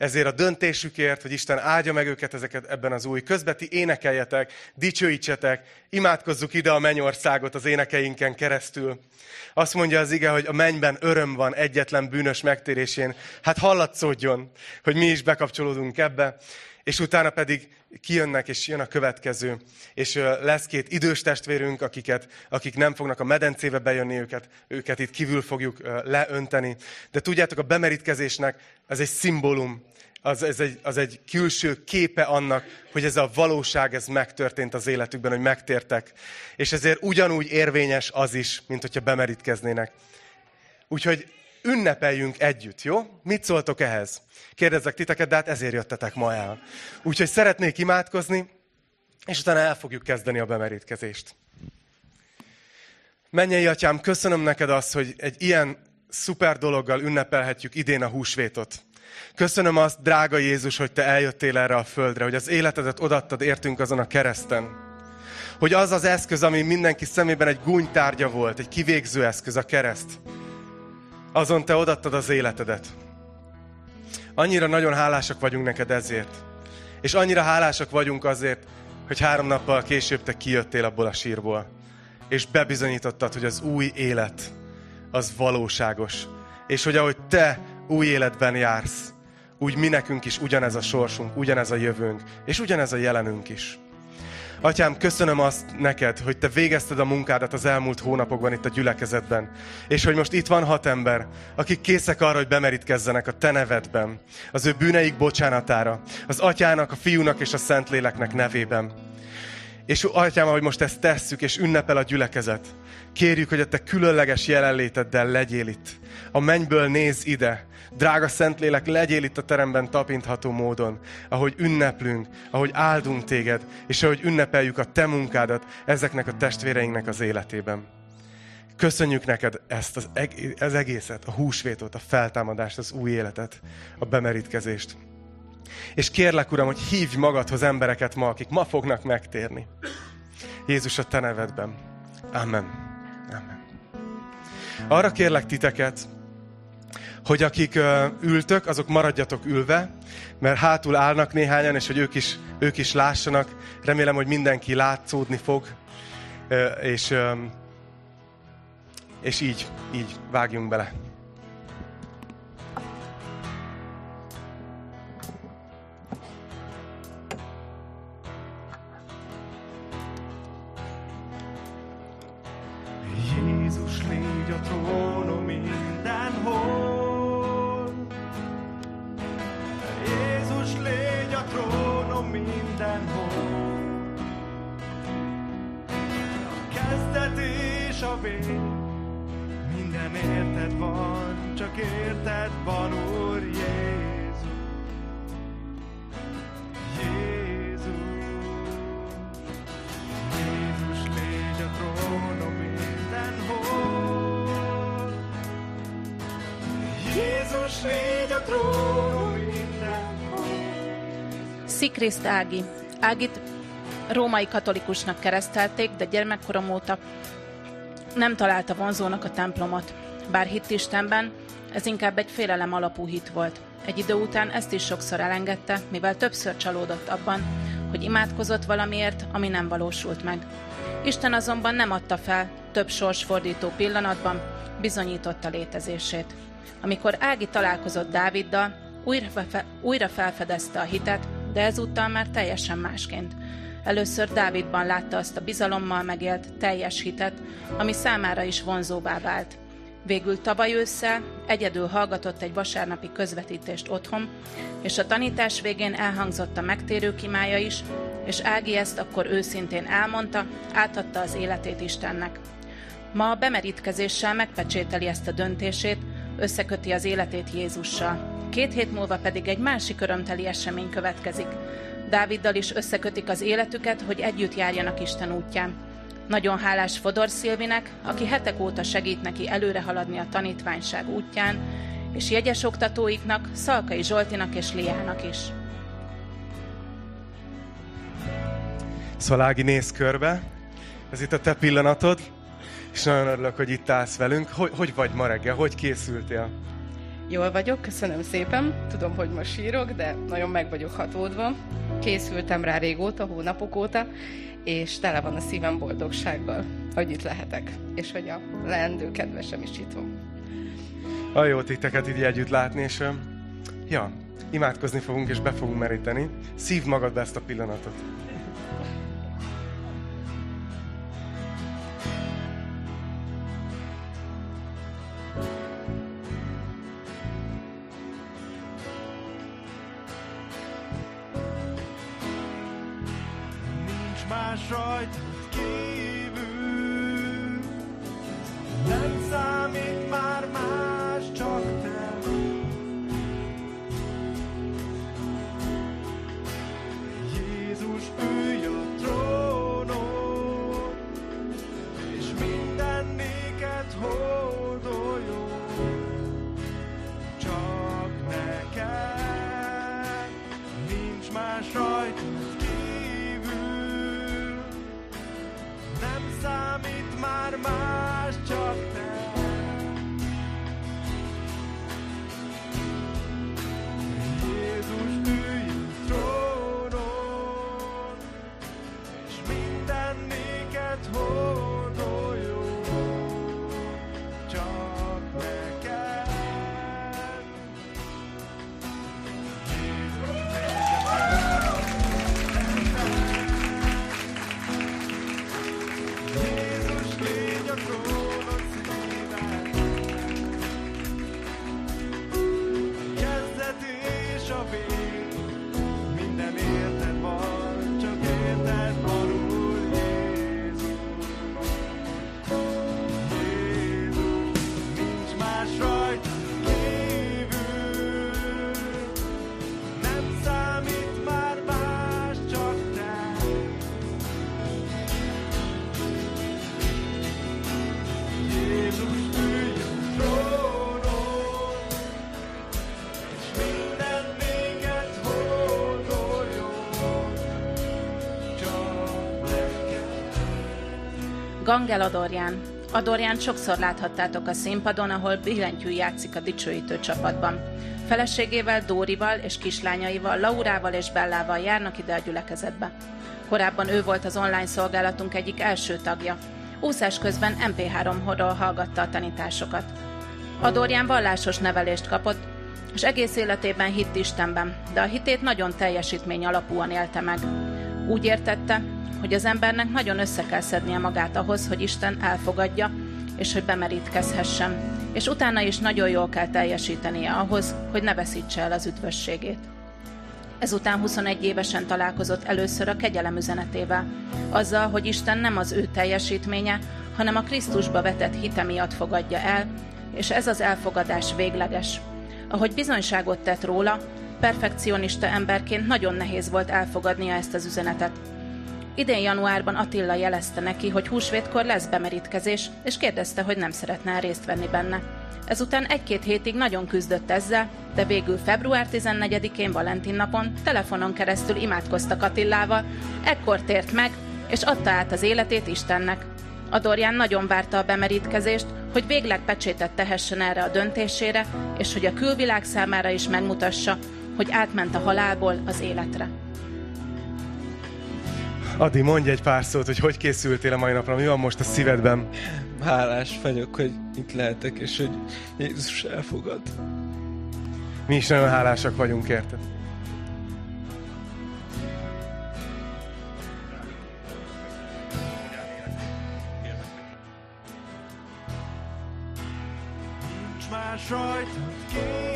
ezért a döntésükért, hogy Isten áldja meg őket ezeket ebben az új. Közbeti énekeljetek, dicsőítsetek, imádkozzuk ide a mennyországot az énekeinken keresztül. Azt mondja az ige, hogy a mennyben öröm van egyetlen bűnös megtérésén. Hát hallatszódjon, hogy mi is bekapcsolódunk ebbe. És utána pedig kijönnek, és jön a következő. És lesz két idős testvérünk, akiket, akik nem fognak a medencébe bejönni őket, őket itt kívül fogjuk leönteni. De tudjátok, a bemerítkezésnek ez egy szimbólum, az, ez egy, az egy külső képe annak, hogy ez a valóság, ez megtörtént az életükben, hogy megtértek. És ezért ugyanúgy érvényes az is, mint hogyha bemerítkeznének. Úgyhogy ünnepeljünk együtt, jó? Mit szóltok ehhez? Kérdezzek titeket, de hát ezért jöttetek ma el. Úgyhogy szeretnék imádkozni, és utána el fogjuk kezdeni a bemerítkezést. Mennyei atyám, köszönöm neked azt, hogy egy ilyen szuper dologgal ünnepelhetjük idén a húsvétot. Köszönöm azt, drága Jézus, hogy te eljöttél erre a földre, hogy az életedet odattad értünk azon a kereszten. Hogy az az eszköz, ami mindenki szemében egy gúnytárgya volt, egy kivégző eszköz, a kereszt. Azon te odattad az életedet. Annyira nagyon hálásak vagyunk neked ezért. És annyira hálásak vagyunk azért, hogy három nappal később te kijöttél abból a sírból. És bebizonyítottad, hogy az új élet az valóságos. És hogy ahogy te új életben jársz, úgy mi nekünk is ugyanez a sorsunk, ugyanez a jövőnk, és ugyanez a jelenünk is. Atyám, köszönöm azt neked, hogy te végezted a munkádat az elmúlt hónapokban itt a gyülekezetben, és hogy most itt van hat ember, akik készek arra, hogy bemerítkezzenek a te nevedben, az ő bűneik bocsánatára, az atyának, a fiúnak és a szentléleknek nevében. És atyám, ahogy most ezt tesszük, és ünnepel a gyülekezet, kérjük, hogy a te különleges jelenléteddel legyél itt. A mennyből néz ide, Drága Szentlélek, legyél itt a teremben tapintható módon, ahogy ünneplünk, ahogy áldunk téged, és ahogy ünnepeljük a te munkádat ezeknek a testvéreinknek az életében. Köszönjük neked ezt az, eg- az egészet, a húsvétot, a feltámadást, az új életet, a bemerítkezést. És kérlek, Uram, hogy hívj magadhoz embereket ma, akik ma fognak megtérni. Jézus a te nevedben. Amen. Amen. Arra kérlek titeket, hogy akik ültök, azok maradjatok ülve, mert hátul állnak néhányan, és hogy ők is, ők is lássanak. Remélem, hogy mindenki látszódni fog, és, és így, így vágjunk bele.
Szikriszt Ági. Ágit római katolikusnak keresztelték, de gyermekkorom óta nem találta vonzónak a templomot. Bár hitt Istenben, ez inkább egy félelem alapú hit volt. Egy idő után ezt is sokszor elengedte, mivel többször csalódott abban, hogy imádkozott valamiért, ami nem valósult meg. Isten azonban nem adta fel, több sorsfordító pillanatban bizonyította létezését. Amikor Ági találkozott Dáviddal, újra, fe, újra felfedezte a hitet, de ezúttal már teljesen másként. Először Dávidban látta azt a bizalommal megélt teljes hitet, ami számára is vonzóvá vált. Végül tavaly ősszel egyedül hallgatott egy vasárnapi közvetítést otthon, és a tanítás végén elhangzott a megtérő kimája is, és Ági ezt akkor őszintén elmondta, átadta az életét Istennek. Ma a bemerítkezéssel megpecsételi ezt a döntését, összeköti az életét Jézussal. Két hét múlva pedig egy másik örömteli esemény következik. Dáviddal is összekötik az életüket, hogy együtt járjanak Isten útján. Nagyon hálás Fodor Szilvinek, aki hetek óta segít neki előre haladni a tanítványság útján, és jegyes oktatóiknak, Szalkai Zsoltinak és Liának is.
Szóval Ági, néz körbe, ez itt a te pillanatod, és nagyon örülök, hogy itt állsz velünk. Hogy, hogy vagy ma reggel? Hogy készültél?
Jól vagyok, köszönöm szépen. Tudom, hogy ma sírok, de nagyon meg vagyok hatódva. Készültem rá régóta, hónapok óta, és tele van a szívem boldogsággal, hogy itt lehetek, és hogy a leendő kedvesem is itt van.
A jó titeket így együtt látni, és ja, imádkozni fogunk, és be fogunk meríteni. Szívd magadba ezt a pillanatot.
Más rajtad kívül, nem számít már más, csak
Gangel Adorján. Adorján sokszor láthattátok a színpadon, ahol billentyű játszik a dicsőítő csapatban. Feleségével, Dórival és kislányaival, Laurával és Bellával járnak ide a gyülekezetbe. Korábban ő volt az online szolgálatunk egyik első tagja. Úszás közben MP3-ról hallgatta a tanításokat. Adorján vallásos nevelést kapott, és egész életében hitt Istenben, de a hitét nagyon teljesítmény alapúan élte meg. Úgy értette, hogy az embernek nagyon össze kell szednie magát ahhoz, hogy Isten elfogadja, és hogy bemerítkezhessen, és utána is nagyon jól kell teljesítenie ahhoz, hogy ne veszítse el az üdvösségét. Ezután 21 évesen találkozott először a kegyelem üzenetével, azzal, hogy Isten nem az ő teljesítménye, hanem a Krisztusba vetett hite miatt fogadja el, és ez az elfogadás végleges. Ahogy bizonyságot tett róla, perfekcionista emberként nagyon nehéz volt elfogadnia ezt az üzenetet. Idén januárban Attila jelezte neki, hogy húsvétkor lesz bemerítkezés, és kérdezte, hogy nem szeretne részt venni benne. Ezután egy-két hétig nagyon küzdött ezzel, de végül február 14-én Valentin napon telefonon keresztül imádkoztak Attillával, ekkor tért meg, és adta át az életét Istennek. Adorján nagyon várta a bemerítkezést, hogy végleg pecsétet tehessen erre a döntésére, és hogy a külvilág számára is megmutassa, hogy átment a halálból az életre.
Adi, mondj egy pár szót, hogy hogy készültél a mai napra, mi van most a szívedben?
Hálás vagyok, hogy itt lehetek, és hogy Jézus elfogad.
Mi is nagyon hálásak vagyunk érted.
Nincs más rajtad kívül,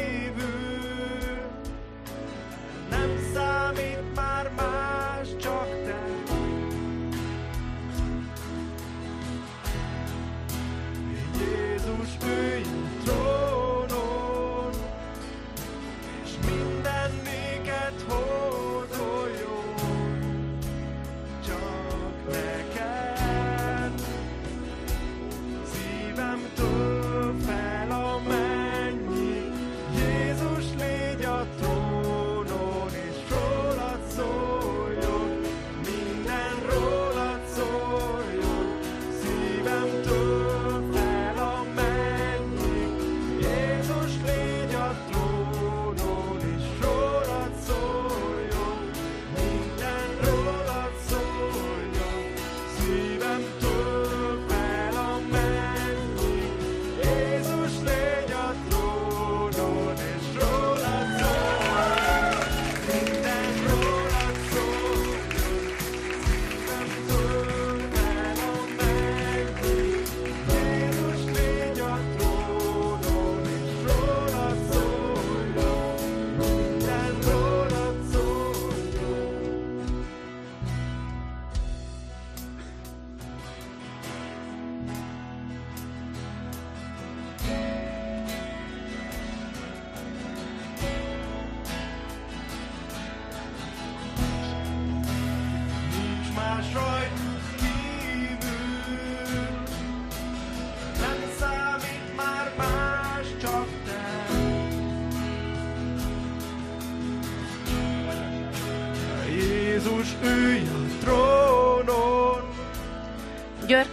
számít már más, csak te. Jézus ülj trónon, és minden néked hódoljon,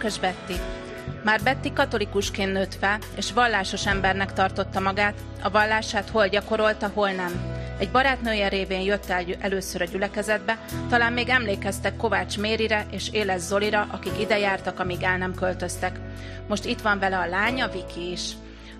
Györkös Betty. Már Betty katolikusként nőtt fel, és vallásos embernek tartotta magát, a vallását hol gyakorolta, hol nem. Egy barátnője révén jött el először a gyülekezetbe, talán még emlékeztek Kovács Mérire és Éles Zolira, akik ide jártak, amíg el nem költöztek. Most itt van vele a lánya, Viki is.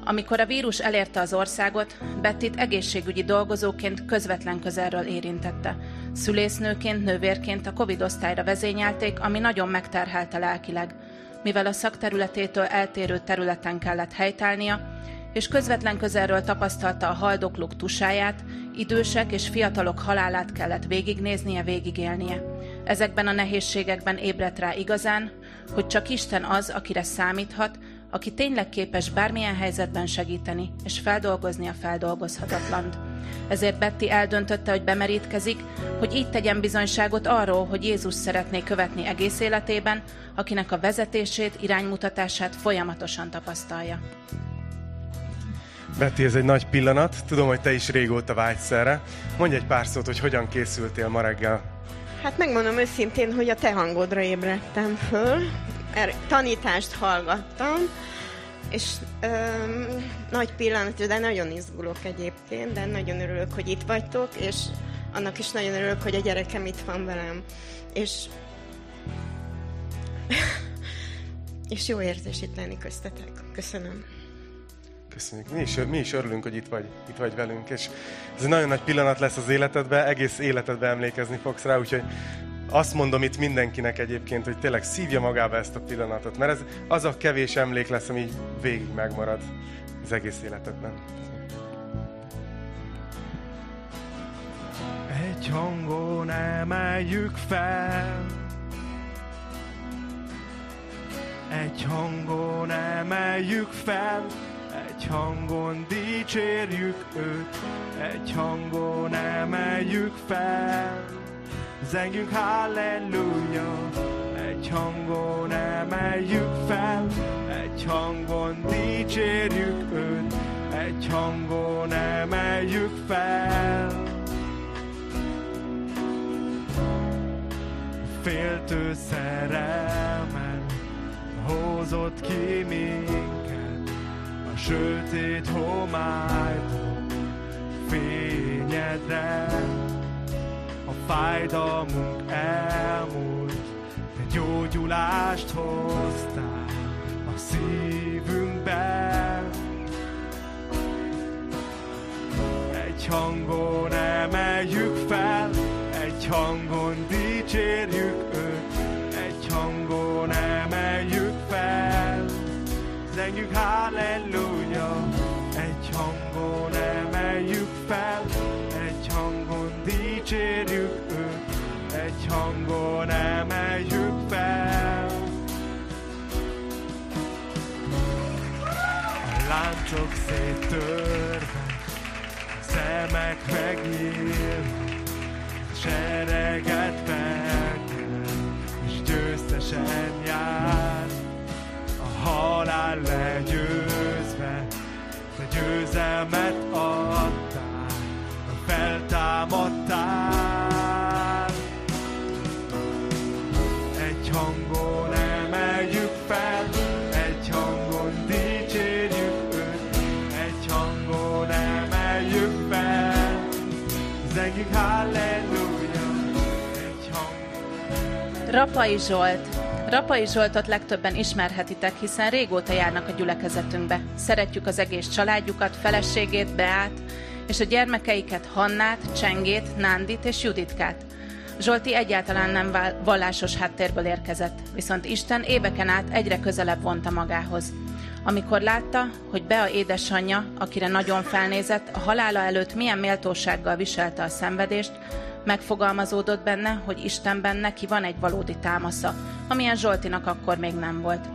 Amikor a vírus elérte az országot, Bettit egészségügyi dolgozóként közvetlen közelről érintette. Szülésznőként, nővérként a Covid osztályra vezényelték, ami nagyon megterhelte lelkileg. Mivel a szakterületétől eltérő területen kellett helytállnia, és közvetlen közelről tapasztalta a haldoklók tusáját, idősek és fiatalok halálát kellett végignéznie, végigélnie. Ezekben a nehézségekben ébredt rá igazán, hogy csak Isten az, akire számíthat, aki tényleg képes bármilyen helyzetben segíteni és feldolgozni a feldolgozhatatlant. Ezért Betty eldöntötte, hogy bemerítkezik, hogy így tegyen bizonyságot arról, hogy Jézus szeretné követni egész életében, akinek a vezetését, iránymutatását folyamatosan tapasztalja.
Betty, ez egy nagy pillanat. Tudom, hogy te is régóta vágysz erre. Mondj egy pár szót, hogy hogyan készültél ma reggel.
Hát megmondom őszintén, hogy a te hangodra ébredtem föl, er, tanítást hallgattam, és öm, nagy pillanat, de nagyon izgulok egyébként, de nagyon örülök, hogy itt vagytok, és annak is nagyon örülök, hogy a gyerekem itt van velem. És, és jó érzés itt lenni köztetek. Köszönöm.
Köszönjük. Mi is, mi is örülünk, hogy itt vagy, itt vagy velünk, és ez egy nagyon nagy pillanat lesz az életedben, egész életedben emlékezni fogsz rá, úgyhogy azt mondom itt mindenkinek egyébként, hogy tényleg szívja magába ezt a pillanatot, mert ez az a kevés emlék lesz, ami végig megmarad az egész életedben.
Egy hangon emeljük fel. Egy hangon emeljük fel. Egy hangon dicsérjük őt. Egy hangon emeljük fel Zengjünk halleluja, egy hangon emeljük fel, egy hangon dicsérjük őt, egy hangon emeljük fel. Féltő szerelmet hozott ki minket, a sötét homályból fényedre. Fájdalmunk elmúlt, te gyógyulást hoztál a szívünkbe. Egy hangon emeljük fel, egy hangon dicsérjük őt, egy hangon emeljük fel. Zengjük halleluja, hangon emeljük fel. A láncok széttörve, a szemek megnyílva, sereget felkel, és győztesen jár. A halál legyőzve, te győzelmet adtál, feltámadtál.
Rapai Zsolt. Rapai Zsoltot legtöbben ismerhetitek, hiszen régóta járnak a gyülekezetünkbe. Szeretjük az egész családjukat, feleségét, Beát, és a gyermekeiket Hannát, Csengét, Nándit és Juditkát. Zsolti egyáltalán nem vallásos háttérből érkezett, viszont Isten éveken át egyre közelebb vonta magához. Amikor látta, hogy Bea édesanyja, akire nagyon felnézett, a halála előtt milyen méltósággal viselte a szenvedést, megfogalmazódott benne, hogy Istenben neki van egy valódi támasza, amilyen Zsoltinak akkor még nem volt.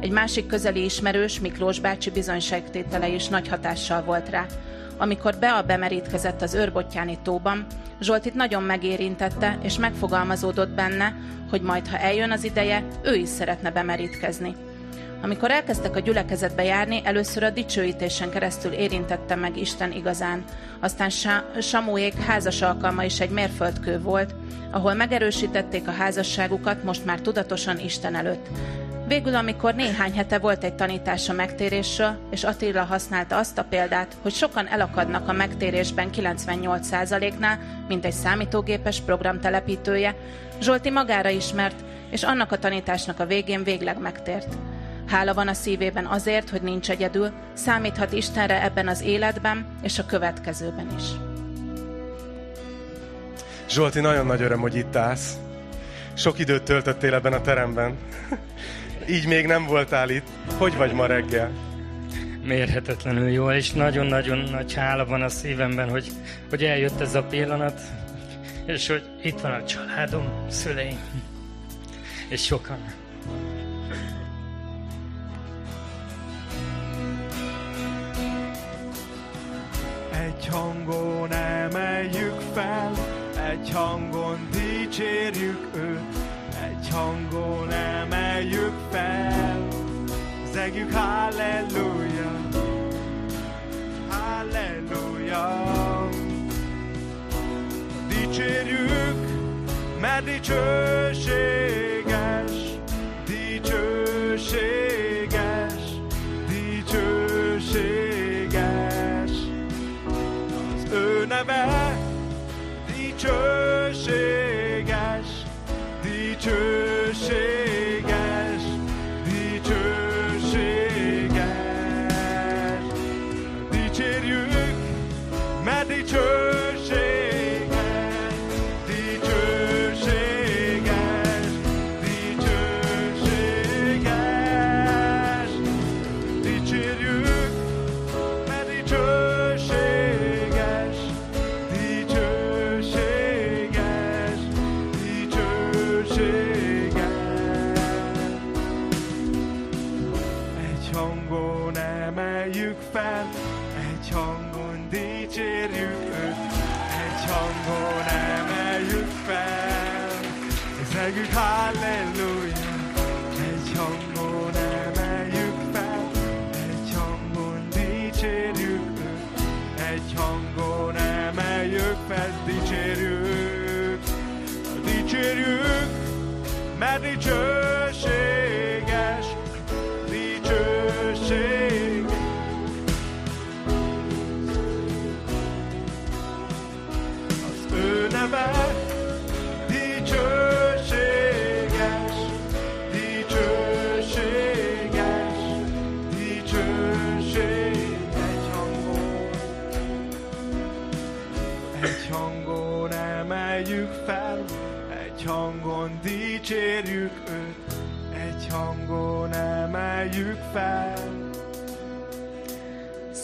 Egy másik közeli ismerős, Miklós bácsi bizonyságtétele is nagy hatással volt rá. Amikor Bea bemerítkezett az őrbottyáni tóban, Zsoltit nagyon megérintette, és megfogalmazódott benne, hogy majd, ha eljön az ideje, ő is szeretne bemerítkezni. Amikor elkezdtek a gyülekezetbe járni, először a dicsőítésen keresztül érintette meg Isten igazán. Aztán Sa- Samuék házas alkalma is egy mérföldkő volt, ahol megerősítették a házasságukat most már tudatosan Isten előtt. Végül, amikor néhány hete volt egy tanítás a megtérésről, és Attila használta azt a példát, hogy sokan elakadnak a megtérésben 98%-nál, mint egy számítógépes program telepítője, Zsolti magára ismert, és annak a tanításnak a végén végleg megtért. Hála van a szívében azért, hogy nincs egyedül, számíthat Istenre ebben az életben és a következőben is.
Zsolti, nagyon nagy öröm, hogy itt állsz. Sok időt töltöttél ebben a teremben. Így még nem voltál itt. Hogy vagy ma reggel?
mérhetetlenül jól, és nagyon-nagyon nagy hála van a szívemben, hogy, hogy eljött ez a pillanat, és hogy itt van a családom, szüleim, és sokan.
Egy hangon emeljük fel, egy hangon dicsérjük őt, egy hangon emeljük fel. Zegjük halleluja, halleluja. Dicsérjük, mert dicsőséges, dicsőséges,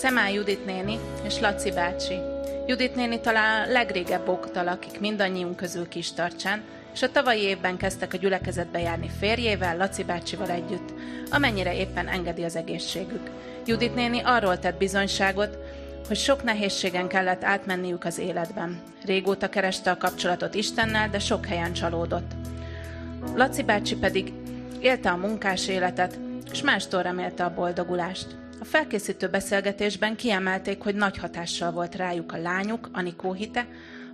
Szemál Judit néni és Laci bácsi. Judit néni talán a legrégebb óta lakik mindannyiunk közül kis tartsán, és a tavalyi évben kezdtek a gyülekezetbe járni férjével, Laci bácsival együtt, amennyire éppen engedi az egészségük. Judit néni arról tett bizonyságot, hogy sok nehézségen kellett átmenniük az életben. Régóta kereste a kapcsolatot Istennel, de sok helyen csalódott. Laci bácsi pedig élte a munkás életet, és mástól remélte a boldogulást. A felkészítő beszélgetésben kiemelték, hogy nagy hatással volt rájuk a lányuk, Anikó hite,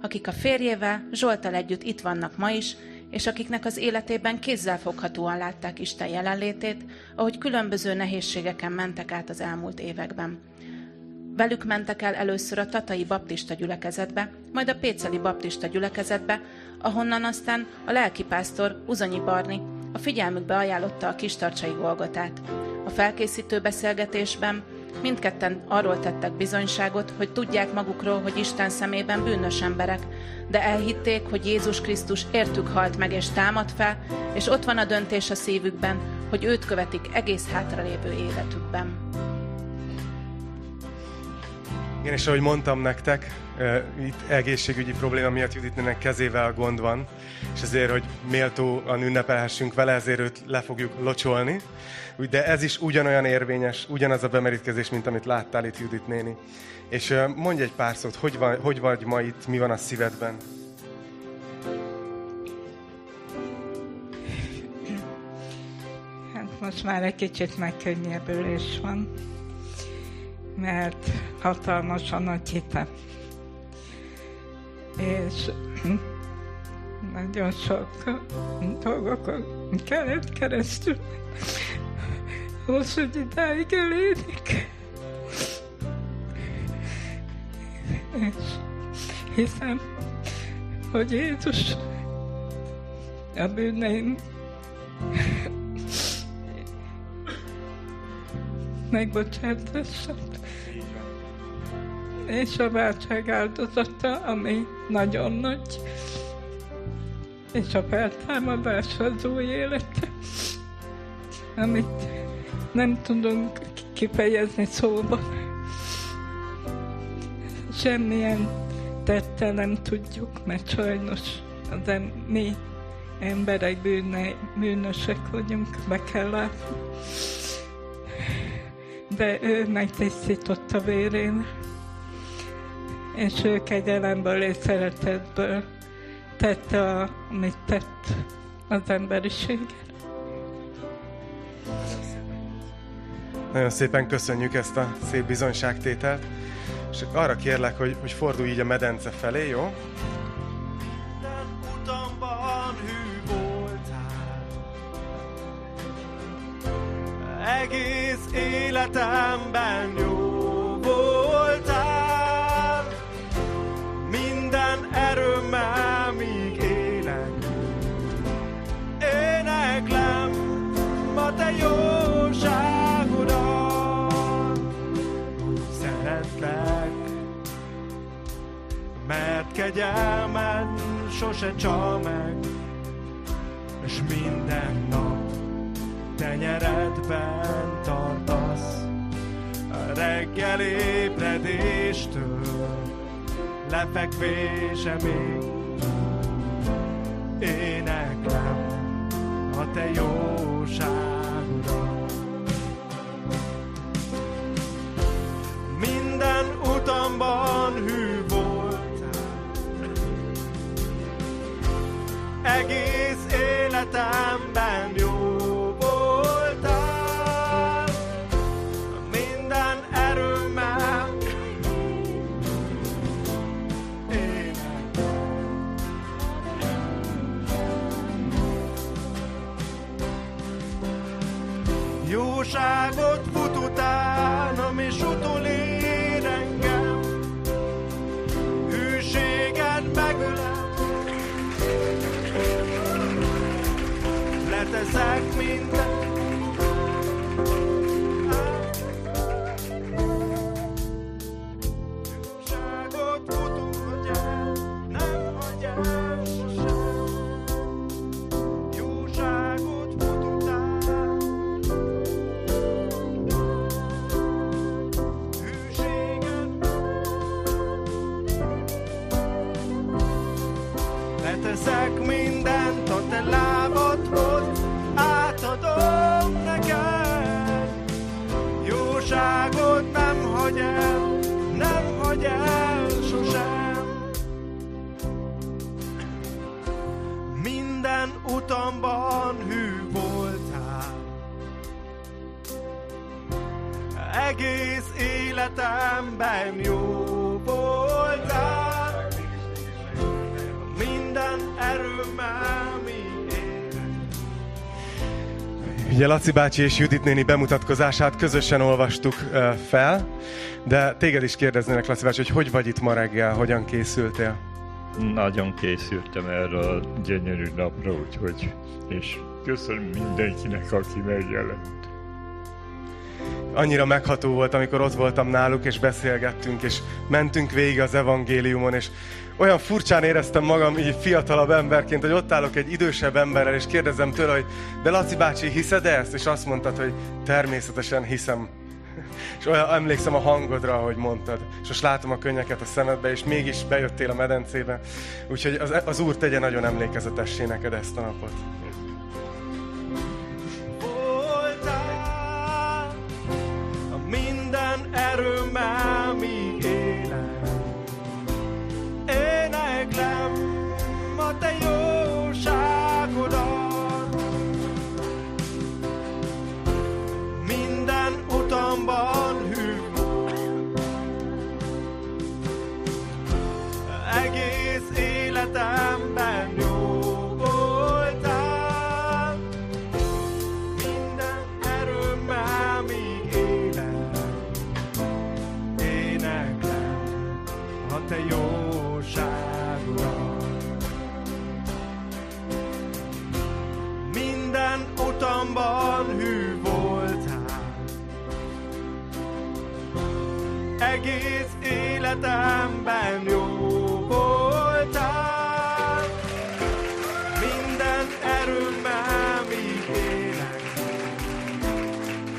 akik a férjével, Zsoltal együtt itt vannak ma is, és akiknek az életében kézzelfoghatóan látták Isten jelenlétét, ahogy különböző nehézségeken mentek át az elmúlt években. Velük mentek el először a Tatai Baptista gyülekezetbe, majd a Péceli Baptista gyülekezetbe, ahonnan aztán a lelkipásztor Uzanyi Barni a figyelmükbe ajánlotta a kistarcsai Golgotát. A felkészítő beszélgetésben mindketten arról tettek bizonyságot, hogy tudják magukról, hogy Isten szemében bűnös emberek, de elhitték, hogy Jézus Krisztus értük halt meg és támad fel, és ott van a döntés a szívükben, hogy őt követik egész hátralévő életükben.
Igen, és ahogy mondtam nektek, itt egészségügyi probléma miatt Juditnének kezével gond van, és ezért, hogy méltóan ünnepelhessünk vele, ezért őt le fogjuk locsolni. De ez is ugyanolyan érvényes, ugyanaz a bemerítkezés, mint amit láttál itt Judit néni. És mondj egy pár szót, hogy, van, hogy vagy ma itt, mi van a szívedben?
Hát most már egy kicsit megkönnyebbülés van, mert hatalmas a nagy hitem. És nagyon sok dolgokon kellett keresztül, ahhoz, hogy idáig elérjük. És hiszem, hogy Jézus a bűneim megbocsátását. És a váltság áldozata, ami nagyon nagy. És a feltámadás az új élete, amit nem tudunk kifejezni szóban. Semmilyen tettel nem tudjuk, mert sajnos em- mi emberek bűne, bűnösek vagyunk, be kell látni de ő megtisztította vérén, és ő kegyelemből és szeretetből tette, amit tett az emberiséget.
Nagyon szépen köszönjük ezt a szép bizonyságtételt, és arra kérlek, hogy, hogy fordulj így a medence felé, jó?
Egész életemben jó jóságodat. Szeretlek mert kegyelmed sose csal meg, és minden nap tenyeredben tartasz. A reggel ébredéstől lefekvésemig éneklem a te jóságodat.
Laci bácsi és Judit néni bemutatkozását közösen olvastuk fel, de téged is kérdeznének, Laci bácsi, hogy hogy vagy itt ma reggel, hogyan készültél?
Nagyon készültem erre a gyönyörű napra, úgyhogy, és köszönöm mindenkinek, aki megjelent.
Annyira megható volt, amikor ott voltam náluk, és beszélgettünk, és mentünk végig az evangéliumon, és olyan furcsán éreztem magam így fiatalabb emberként, hogy ott állok egy idősebb emberrel, és kérdezem tőle, hogy de Laci bácsi, hiszed ezt? És azt mondtad, hogy természetesen hiszem. És olyan emlékszem a hangodra, ahogy mondtad. És most látom a könnyeket a szemedbe, és mégis bejöttél a medencébe. Úgyhogy az, az Úr tegye nagyon emlékezetessé neked ezt a napot.
Életemben jó voltál. Minden erőmmel mi élek,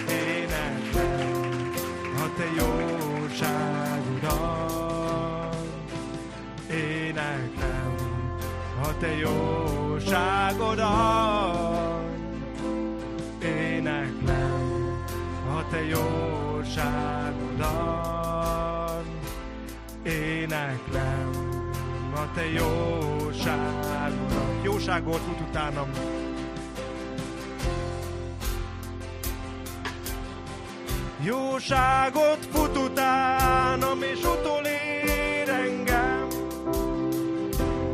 éneklem a te jóságodat. Éneklem a te jóságodat. Éneklem a te jóságodat. Éneklem a te jóságodat. Jóságot fut utánam. Jóságot fut utánam, és utolér engem.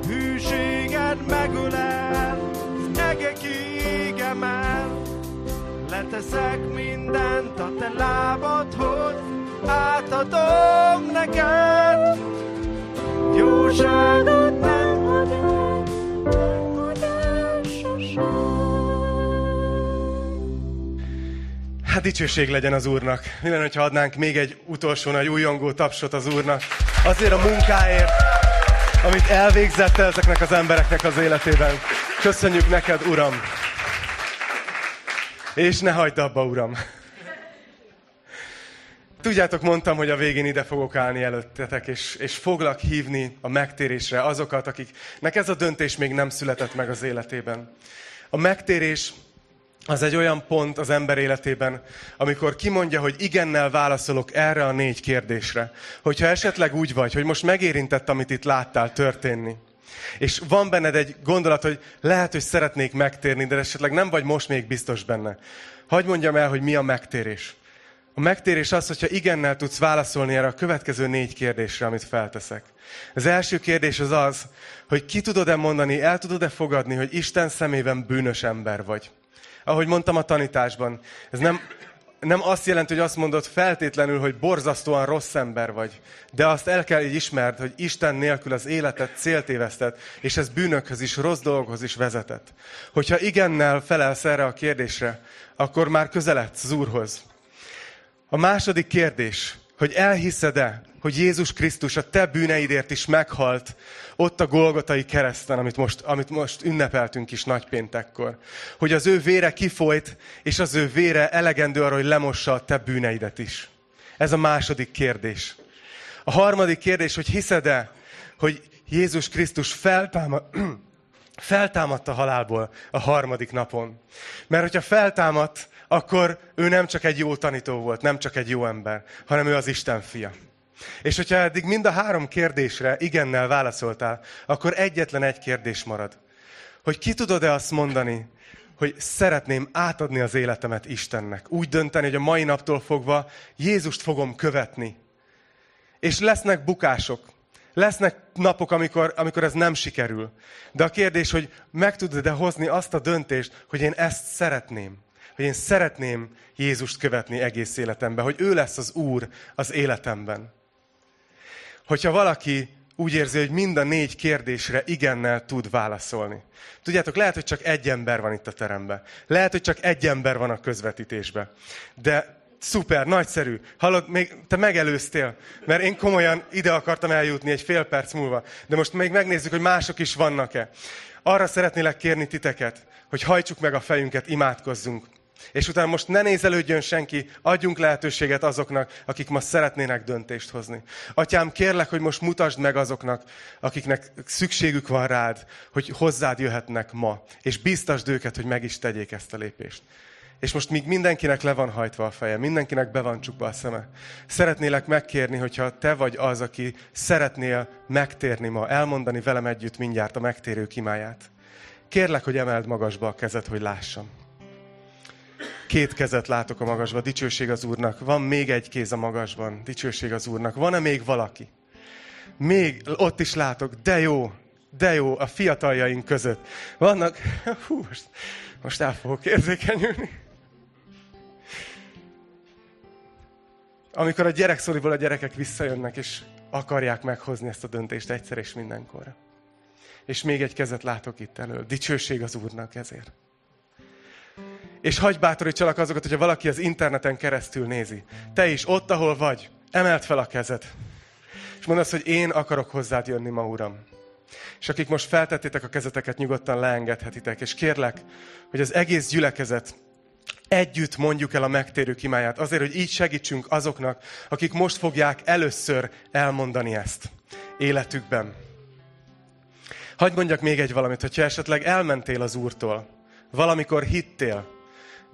Hűséged megölel, egekig emel. Leteszek mindent a te lábadhoz, átadom neked. Jóságot.
Hát dicsőség legyen az Úrnak. Mi lenne, ha adnánk még egy utolsó nagy újongó tapsot az Úrnak? Azért a munkáért, amit elvégzett ezeknek az embereknek az életében. Köszönjük neked, Uram! És ne hagyd abba, Uram! Tudjátok, mondtam, hogy a végén ide fogok állni előttetek, és, és foglak hívni a megtérésre azokat, akiknek ez a döntés még nem született meg az életében. A megtérés az egy olyan pont az ember életében, amikor kimondja, hogy igennel válaszolok erre a négy kérdésre. Hogyha esetleg úgy vagy, hogy most megérintett, amit itt láttál történni, És van benned egy gondolat, hogy lehet, hogy szeretnék megtérni, de esetleg nem vagy most még biztos benne. Hagy mondjam el, hogy mi a megtérés. A megtérés az, hogyha igennel tudsz válaszolni erre a következő négy kérdésre, amit felteszek. Az első kérdés az az, hogy ki tudod-e mondani, el tudod-e fogadni, hogy Isten szemében bűnös ember vagy. Ahogy mondtam a tanításban, ez nem, nem azt jelenti, hogy azt mondod feltétlenül, hogy borzasztóan rossz ember vagy. De azt el kell így ismerd, hogy Isten nélkül az életet céltévesztett, és ez bűnökhöz is, rossz dolgokhoz is vezetett. Hogyha igennel felelsz erre a kérdésre, akkor már közeledsz az Úrhoz. A második kérdés, hogy elhiszed-e, hogy Jézus Krisztus a te bűneidért is meghalt ott a Golgotai kereszten, amit most, amit most ünnepeltünk is nagypéntekkor. Hogy az ő vére kifolyt, és az ő vére elegendő arra, hogy lemossa a te bűneidet is. Ez a második kérdés. A harmadik kérdés, hogy hiszed-e, hogy Jézus Krisztus feltámad, feltámadt a halálból a harmadik napon. Mert hogyha feltámadt, akkor ő nem csak egy jó tanító volt, nem csak egy jó ember, hanem ő az Isten fia. És hogyha eddig mind a három kérdésre igennel válaszoltál, akkor egyetlen egy kérdés marad. Hogy ki tudod-e azt mondani, hogy szeretném átadni az életemet Istennek. Úgy dönteni, hogy a mai naptól fogva Jézust fogom követni. És lesznek bukások. Lesznek napok, amikor, amikor ez nem sikerül. De a kérdés, hogy meg tudod-e hozni azt a döntést, hogy én ezt szeretném hogy én szeretném Jézust követni egész életemben, hogy ő lesz az Úr az életemben. Hogyha valaki úgy érzi, hogy mind a négy kérdésre igennel tud válaszolni. Tudjátok, lehet, hogy csak egy ember van itt a teremben. Lehet, hogy csak egy ember van a közvetítésben. De szuper, nagyszerű. Hallod, még te megelőztél, mert én komolyan ide akartam eljutni egy fél perc múlva. De most még megnézzük, hogy mások is vannak-e. Arra szeretnélek kérni titeket, hogy hajtsuk meg a fejünket, imádkozzunk. És utána most ne nézelődjön senki, adjunk lehetőséget azoknak, akik ma szeretnének döntést hozni. Atyám, kérlek, hogy most mutasd meg azoknak, akiknek szükségük van rád, hogy hozzád jöhetnek ma, és biztasd őket, hogy meg is tegyék ezt a lépést. És most még mindenkinek le van hajtva a feje, mindenkinek be van csukva a szeme. Szeretnélek megkérni, hogyha te vagy az, aki szeretnél megtérni ma, elmondani velem együtt mindjárt a megtérő kimáját. Kérlek, hogy emeld magasba a kezed, hogy lássam. Két kezet látok a magasban, dicsőség az Úrnak. Van még egy kéz a magasban, dicsőség az Úrnak. Van-e még valaki? Még ott is látok, de jó, de jó, a fiataljaink között. Vannak, hú, most, most el fogok érzékenyülni. Amikor a gyerekszoriból a gyerekek visszajönnek, és akarják meghozni ezt a döntést egyszer és mindenkor. És még egy kezet látok itt elől. Dicsőség az Úrnak ezért. És hagyj bátorítsalak azokat, hogyha valaki az interneten keresztül nézi. Te is ott, ahol vagy, emelt fel a kezed. És mondd azt, hogy én akarok hozzád jönni ma, Uram. És akik most feltettétek a kezeteket, nyugodtan leengedhetitek. És kérlek, hogy az egész gyülekezet együtt mondjuk el a megtérő kimáját, azért, hogy így segítsünk azoknak, akik most fogják először elmondani ezt életükben. Hagy mondjak még egy valamit, hogyha esetleg elmentél az Úrtól, valamikor hittél,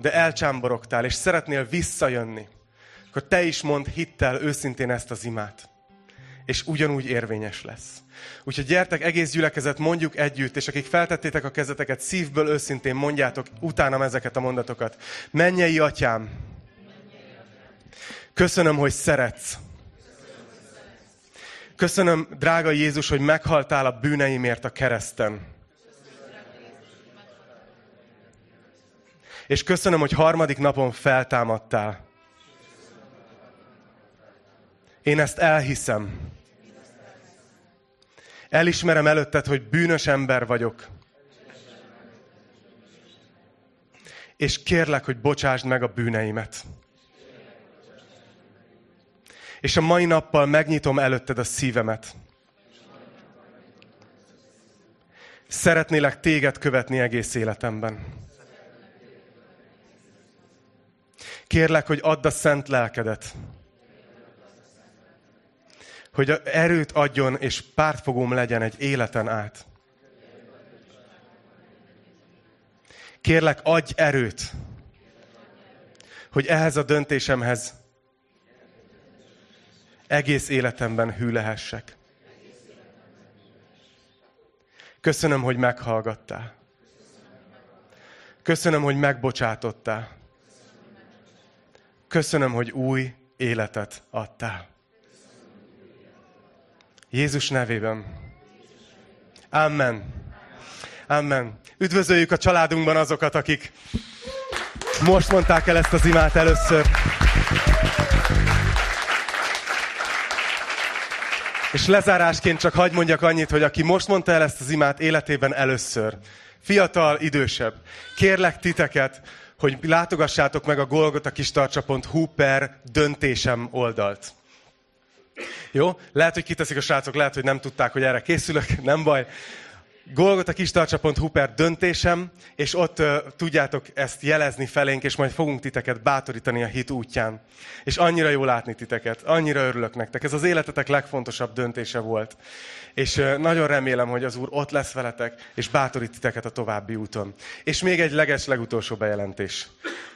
de elcsámborogtál, és szeretnél visszajönni, akkor te is mond hittel őszintén ezt az imát. És ugyanúgy érvényes lesz. Úgyhogy gyertek, egész gyülekezet, mondjuk együtt, és akik feltettétek a kezeteket, szívből őszintén mondjátok utánam ezeket a mondatokat. Mennyei atyám, köszönöm, hogy szeretsz. Köszönöm, drága Jézus, hogy meghaltál a bűneimért a kereszten. És köszönöm, hogy harmadik napon feltámadtál. Én ezt elhiszem. Elismerem előtted, hogy bűnös ember vagyok. És kérlek, hogy bocsásd meg a bűneimet. És a mai nappal megnyitom előtted a szívemet. Szeretnélek téged követni egész életemben. Kérlek, hogy add a szent lelkedet, hogy erőt adjon, és pártfogóm legyen egy életen át. Kérlek, adj erőt, hogy ehhez a döntésemhez egész életemben hű lehessek. Köszönöm, hogy meghallgattál. Köszönöm, hogy megbocsátottál. Köszönöm, hogy új életet adtál. Jézus nevében. Amen. Amen. Üdvözöljük a családunkban azokat, akik most mondták el ezt az imát először. És lezárásként csak hagy mondjak annyit, hogy aki most mondta el ezt az imát életében először, fiatal, idősebb, kérlek titeket, hogy látogassátok meg a golgotakistarcsa.hu per döntésem oldalt. Jó? Lehet, hogy kiteszik a srácok, lehet, hogy nem tudták, hogy erre készülök, nem baj. golgotakistarcsa.hu per döntésem, és ott uh, tudjátok ezt jelezni felénk, és majd fogunk titeket bátorítani a hit útján. És annyira jó látni titeket, annyira örülök nektek. Ez az életetek legfontosabb döntése volt. És uh, nagyon remélem, hogy az Úr ott lesz veletek, és bátorít titeket a további úton. És még egy leges, legutolsó bejelentés.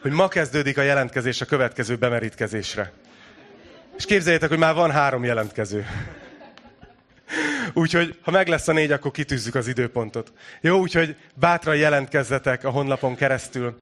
Hogy ma kezdődik a jelentkezés a következő bemerítkezésre. És képzeljétek, hogy már van három jelentkező. Úgyhogy, ha meg lesz a négy, akkor kitűzzük az időpontot. Jó, úgyhogy bátran jelentkezzetek a honlapon keresztül.